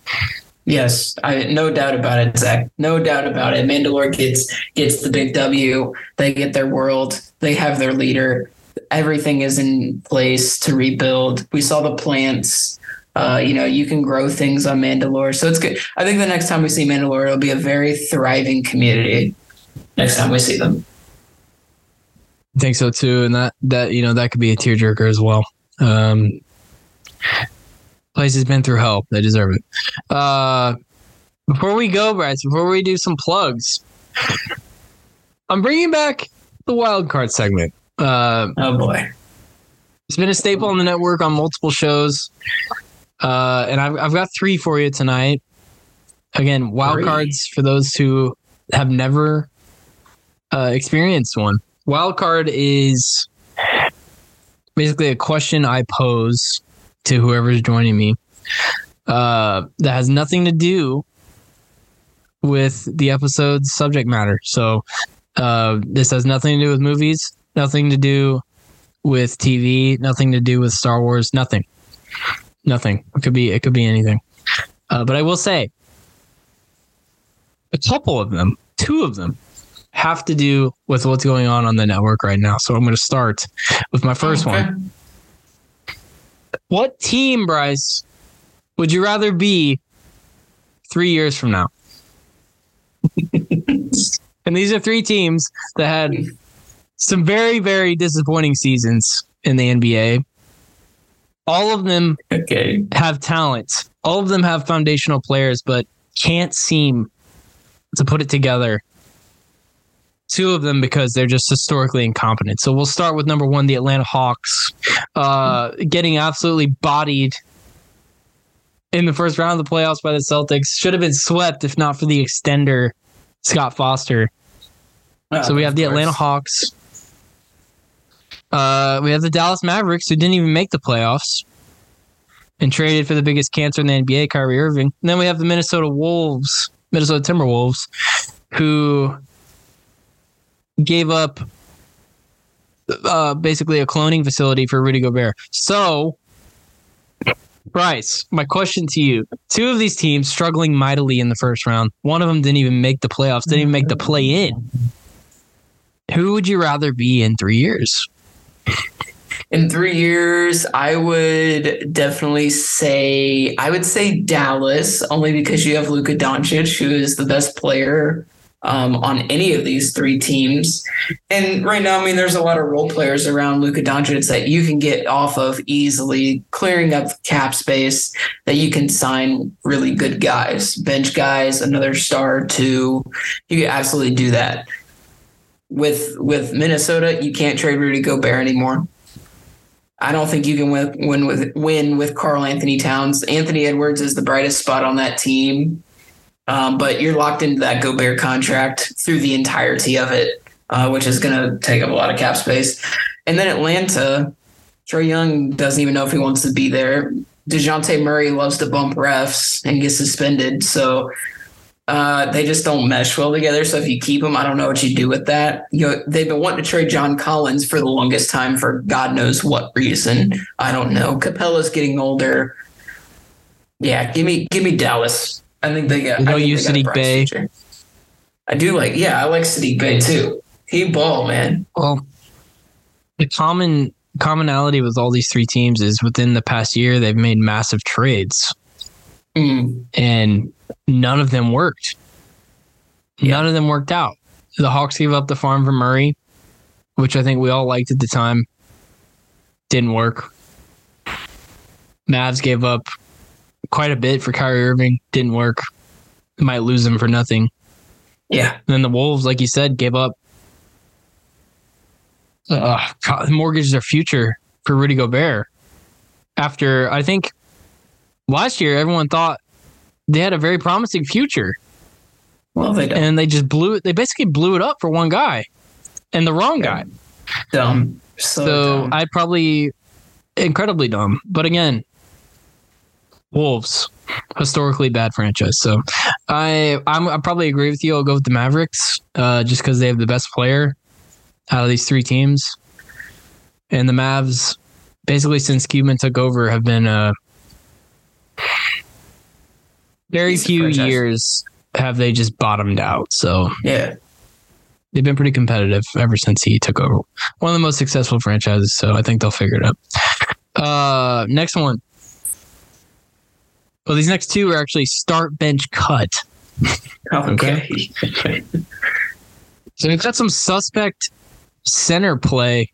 Yes, I no doubt about it, Zach. No doubt about it. Mandalore gets gets the big W. They get their world. They have their leader. Everything is in place to rebuild. We saw the plants. Uh, you know, you can grow things on Mandalore, so it's good. I think the next time we see Mandalore, it'll be a very thriving community. Next time we see them, I think so too, and that that you know that could be a tearjerker as well. Um, place has been through hell; they deserve it. Uh, before we go, Bryce, before we do some plugs, I'm bringing back the wild card segment. Uh, oh boy, it's been a staple on the network on multiple shows, uh, and I've I've got three for you tonight. Again, wild Three. cards for those who have never uh, experienced one. Wild card is basically a question I pose to whoever's joining me uh, that has nothing to do with the episode's subject matter. So uh, this has nothing to do with movies, nothing to do with TV, nothing to do with Star Wars, nothing, nothing. It could be it could be anything. Uh, but I will say, a couple of them, two of them, have to do with what's going on on the network right now. So I'm going to start with my first Okay. one. What team, Bryce, would you rather be three years from now? and these are three teams that had some very, very disappointing seasons in the NBA. All of them Okay. have talent. All of them have foundational players, but can't seem to put it together. Two of them because they're just historically incompetent. So we'll start with number one, the Atlanta Hawks, uh, getting absolutely bodied in the first round of the playoffs by the Celtics. Should have been swept if not for the extender, Scott Foster. So we have the course. Atlanta Hawks. Uh, we have the Dallas Mavericks, who didn't even make the playoffs and traded for the biggest cancer in the NBA, Kyrie Irving. And then we have the Minnesota Wolves, Minnesota Timberwolves, who gave up uh, basically a cloning facility for Rudy Gobert. So, Bryce, my question to you: Two of these teams struggling mightily in the first round. One of them didn't even make the playoffs. Didn't even make the play in. Who would you rather be in three years? In three years, I would definitely say I would say Dallas, only because you have Luka Doncic, who is the best player um, on any of these three teams. And right now, I mean, there's a lot of role players around Luka Doncic that you can get off of easily, clearing up cap space that you can sign really good guys, bench guys, another star too. You can absolutely do that. With with Minnesota, you can't trade Rudy Gobert anymore. I don't think you can win, win with win with Karl Anthony Towns. Anthony Edwards is the brightest spot on that team. Um, but you're locked into that Gobert contract through the entirety of it, uh, which is going to take up a lot of cap space. And then Atlanta, Trae Young doesn't even know if he wants to be there. Dejounte Murray loves to bump refs and get suspended. So uh, they just don't mesh well together. So if you keep them, I don't know what you do with that. You know, they've been wanting to trade John Collins for the longest time for God knows what reason. I don't know. Capela's getting older. Yeah, give me give me Dallas. I think they got. You think use they got a Saddiq bright Bey? future. I do like. Yeah, I like Saddiq Bey too. He ball man. Well, the common commonality with all these three teams is within the past year they've made massive trades, Mm, and none of them worked. None of them worked out. The Hawks gave up the farm for Murray, which I think we all liked at the time. Didn't work. Mavs gave up quite a bit for Kyrie Irving. Didn't work. Might lose him for nothing. yeah, And then the Wolves, like you said, gave up uh, mortgaged their future for Rudy Gobert. After I think last year, everyone thought they had a very promising future, well they don't. and they just blew it. They basically blew it up for one guy, and the wrong guy. dumb. So, So. I probably incredibly dumb. But again, Wolves historically bad franchise. So I I'm, I probably agree with you. I'll go with the Mavericks uh, just because they have the best player out of these three teams, and the Mavs basically since Cuban took over have been uh, very few franchise. years have they just bottomed out. So yeah, they've been pretty competitive ever since he took over. One of the most successful franchises, so I think they'll figure it out. Uh, next one. Well, these next two are actually start, bench, cut. okay. So we've got some suspect center play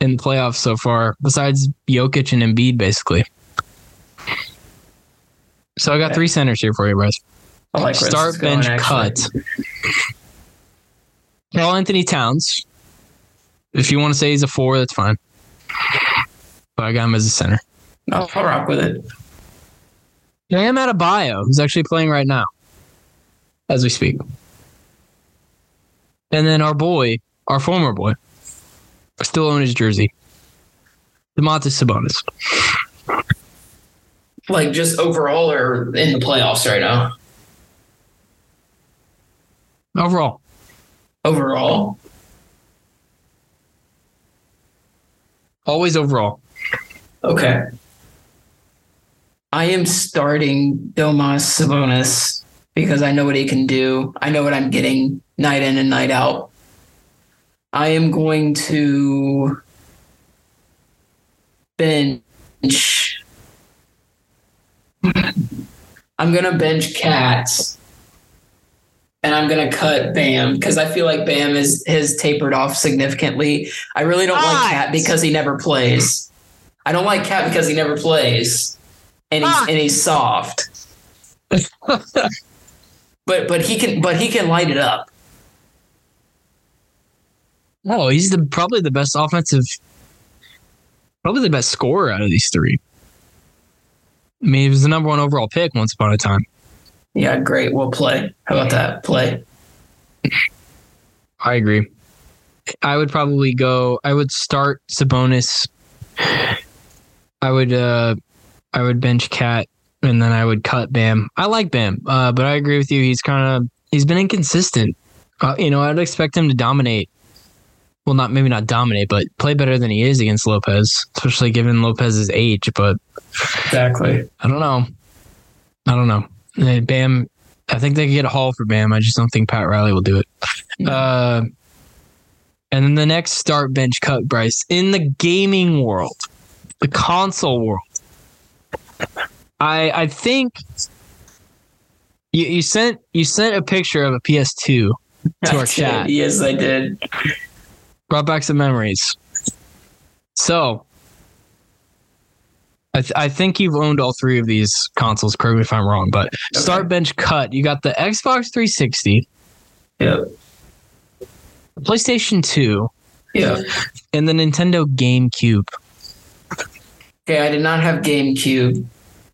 in the playoffs so far, besides Jokic and Embiid, basically. So I got Okay. three centers here for you, Bryce. I like where this is Start, going, bench, actually. cut. Karl Anthony Towns. If you want to say he's a four, that's fine. But I got him as a center. I'll, I'll rock with it. Bam Adebayo, who's actually playing right now, as we speak. And then our boy, our former boy, still owning his jersey, Domantas Sabonis. Like just overall or in the playoffs right now. Overall, Overall, always overall. okay. I am starting Domas Sabonis because I know what he can do. I know what I'm getting night in and night out. I am going to bench. I'm gonna bench Cats, and I'm gonna cut Bam because I feel like Bam is has tapered off significantly. I really don't like KAT because he never plays. I don't like KAT because he never plays, and he's Fuck. and he's soft. but but he can but he can light it up. Oh, he's the probably the best offensive, probably the best scorer out of these three. I mean, he was the number one overall pick once upon a time. Yeah, great. We'll play. How about that? Play. I agree. I would probably go. I would start Sabonis. I would. uh I would bench KAT, and then I would cut Bam. I like Bam, uh, but I agree with you. He's kind of he's been inconsistent. Uh, you know, I'd expect him to dominate. Well, not maybe not dominate, but play better than he is against Lopez, especially given Lopez's age. But Exactly. I don't know. I don't know. Bam, I think they could get a haul for Bam. I just don't think Pat Riley will do it. Uh, and then the next start bench cut, Bryce, in the gaming world, the console world. I I think you, you sent you sent a picture of a PS2 to our chat. Yes, I did. Brought back some memories. So I, th- I think you've owned all three of these consoles. Correct me if I'm wrong, but start bench cut. You got the Xbox 360, Yep. PlayStation 2, Yep. and the Nintendo GameCube. Okay, I did not have GameCube.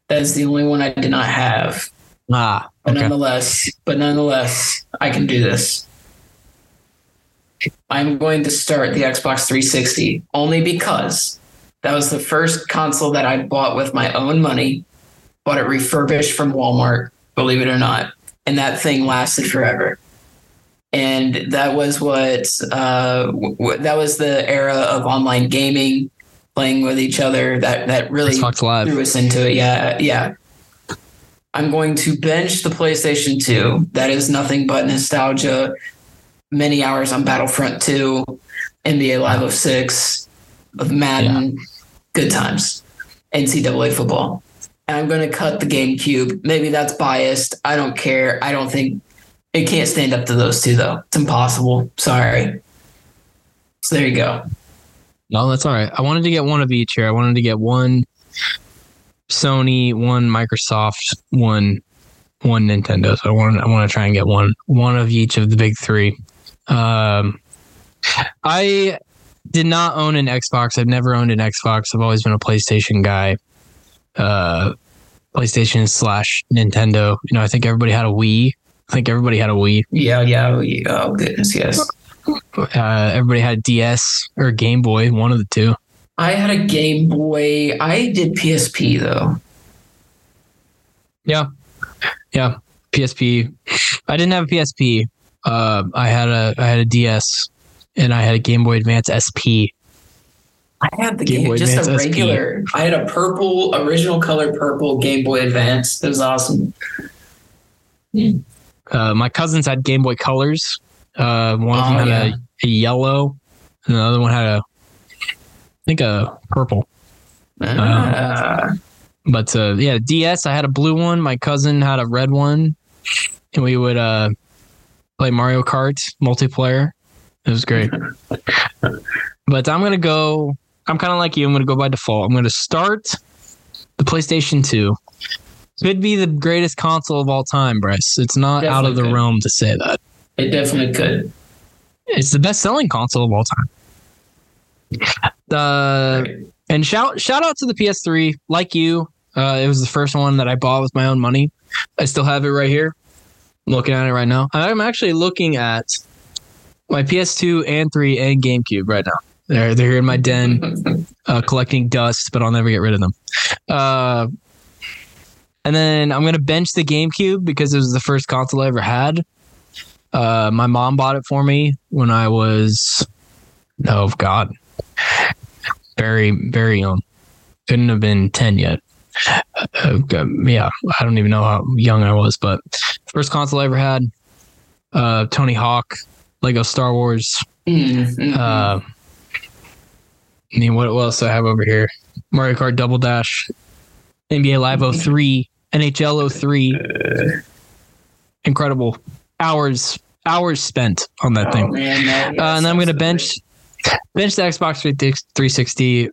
That is the only one I did not have. Ah, But okay. nonetheless, but nonetheless, I can do this. I'm going to start the Xbox 360 only because that was the first console that I bought with my own money. Bought it refurbished from Walmart, believe it or not, and that thing lasted forever. And that was what uh, w- that was the era of online gaming, playing with each other. That that really threw us into it. Yeah, yeah. I'm going to bench the PlayStation 2. That is nothing but nostalgia. Many hours on Battlefront 2, NBA Live of 06, of Madden, good times, NCAA football. And I'm going to cut the GameCube. Maybe that's biased. I don't care. I don't think it can't stand up to those two, though. It's impossible. Sorry. So there you go. No, that's all right. I wanted to get one of each here. I wanted to get one Sony, one Microsoft, one one Nintendo. So I want I want to try and get one one of each of the big three. Um, I did not own an Xbox. I've never owned an Xbox. I've always been a PlayStation guy. Uh, PlayStation slash Nintendo. You know, I think everybody had a Wii. I think everybody had a Wii. Yeah, yeah. yeah. Oh, goodness, yes. Uh, everybody had a DS or a Game Boy, one of the two. I had a Game Boy. I did PSP though. Yeah. Yeah. PSP. I didn't have a PSP. Uh, I had a I had a DS and I had a Game Boy Advance SP. I had the Game Boy just Advance a SP. regular. I had a purple, original color purple Game Boy Advance. It was awesome. Uh, my cousins had Game Boy Colors. Uh, one of Oh, them had yeah. a, a yellow, and the other one had a, I think a purple. Ah, But uh, yeah, DS. I had a blue one. My cousin had a red one, and we would uh, play Mario Kart multiplayer. It was great. but I'm gonna go. I'm kind of like you. I'm gonna go by default. I'm gonna start the PlayStation 2. Could be the greatest console of all time, Bryce. It's not out of the could. realm to say that. it definitely could. It's the best selling console of all time. The and shout shout out to the PS3. Like you, uh, it was the first one that I bought with my own money. I still have it right here. Looking at it right now. I'm actually looking at my PS2 and 3 and GameCube right now. They're they're here in my den, uh, collecting dust, but I'll never get rid of them. Uh, and then I'm gonna bench the GameCube because it was the first console I ever had. Uh, my mom bought it for me when I was, oh God, very very young. Couldn't have been ten yet. Uh, yeah, I don't even know how young I was, but first console I ever had. Uh, Tony Hawk, Lego Star Wars. Mm, mm, Uh, I mean, what, else do I have over here? Mario Kart Double Dash, NBA Live 03, NHL 03. Incredible hours, hours spent on that oh, thing. man, Uh, and then I'm going to bench bench the Xbox 360.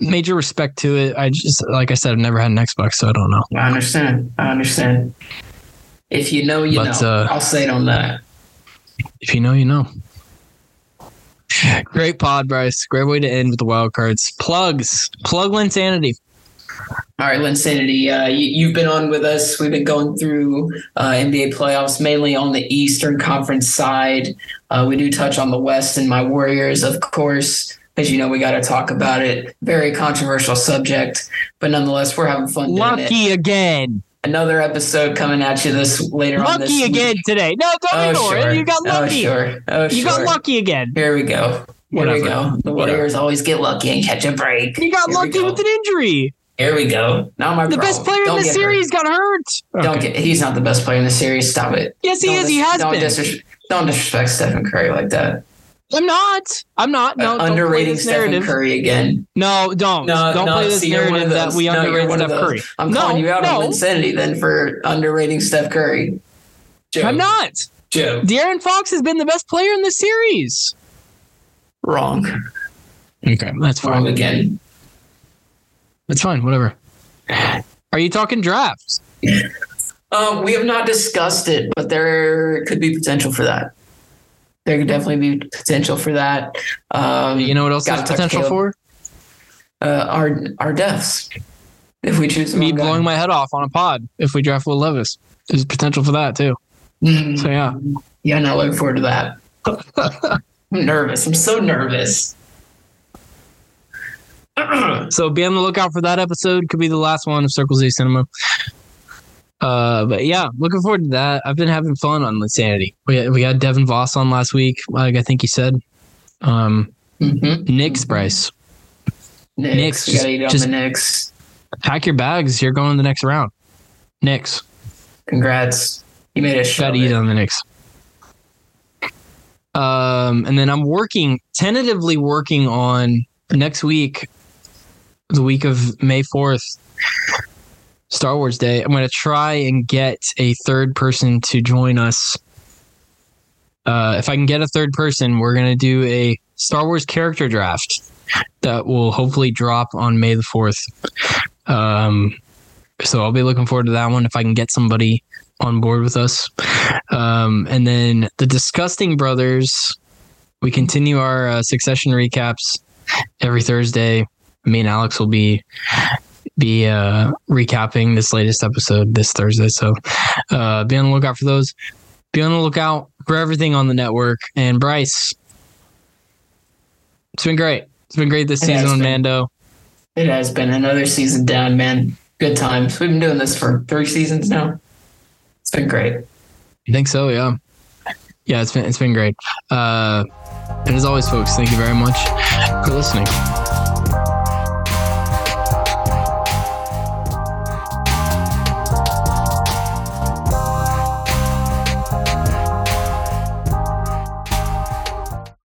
Major respect to it. I just, like I said, I've never had an Xbox, so I don't know. I understand. I understand. If you know, you But, know. uh, I'll say it on that. If you know, you know. Great pod, Bryce. Great way to end with the wild cards. Plugs. Plug Linsanity. All right, Linsanity, uh, you, you've been on with us. We've been going through uh, NBA playoffs, mainly on the Eastern Conference side. Uh, we do touch on the West and my Warriors, of course, because you know we got to talk about it. Very controversial subject, but nonetheless, we're having fun. Lucky again. another episode coming at you this later on. This Lucky week. again today. No, don't Oh ignore sure. it. You got lucky. Oh lucky. sure. Oh you sure. got lucky again. Here we go. Here we go. The Whatever. Warriors always get lucky and catch a break. You got Here lucky go. with an injury. Here we go. Not my The problem. best player Don't in the get hurt. series got hurt. Don't Okay. get. He's not the best player in the series. Stop it. Yes, he Don't is. He has don't been. disres- don't disrespect Stephen Curry like that. I'm not. I'm not. No, Uh, don't play underrating this Stephen narrative. Curry again. No, don't. No, don't no, play this see, you're narrative of that we No, underrate one Steph. Curry. I'm no, calling you out no, on insanity then for underrating Steph Curry. Joe, I'm not. Joe. De'Aaron Fox has been the best player in the series. Wrong. Okay, that's Wrong fine. again. That's fine. Whatever. Are you talking drafts? Um, we have not discussed it, but there could be potential for that. There could definitely be potential for that. Um, You know what else there's potential Caleb. for? uh, our our deaths if we choose Me wrong guy. blowing my head off on a pod if we draft Will Levis. There's potential for that too. Mm, So yeah. yeah, not looking forward to that. I'm nervous. I'm so nervous. So be on the lookout for that episode. Could be the last one of Circle City Cinema. Uh, but yeah, looking forward to that. I've been having fun on Insanity. We we had Devin Voss on last week, like I think he said. Um, mm-hmm. Knicks, Bryce, Knicks. Knicks, We just- gotta eat on just- the Knicks. pack your bags. You're going the next round. Knicks, Congrats. You made a shot. got to eat on the Knicks. Um, and then I'm working tentatively working on next week, the week of May 4th, Star Wars Day. I'm going to try and get a third person to join us. Uh, if I can get a third person, we're going to do a Star Wars character draft that will hopefully drop on May the 4th. Um, so I'll be looking forward to that one if I can get somebody on board with us. Um, and then the Disgusting Brothers, we continue our uh, Succession recaps every Thursday. Me and Alex will be be uh, recapping this latest episode this Thursday. So uh, be on the lookout for those. Be on the lookout for everything on the network. And Bryce, it's been great. It's been great this It season on been. Mando. It has been another season down, man. Good times. We've been doing this for three seasons now. It's been great. I think so, yeah. Yeah, it's been it's been great. Uh, and as always, folks, thank you very much for listening.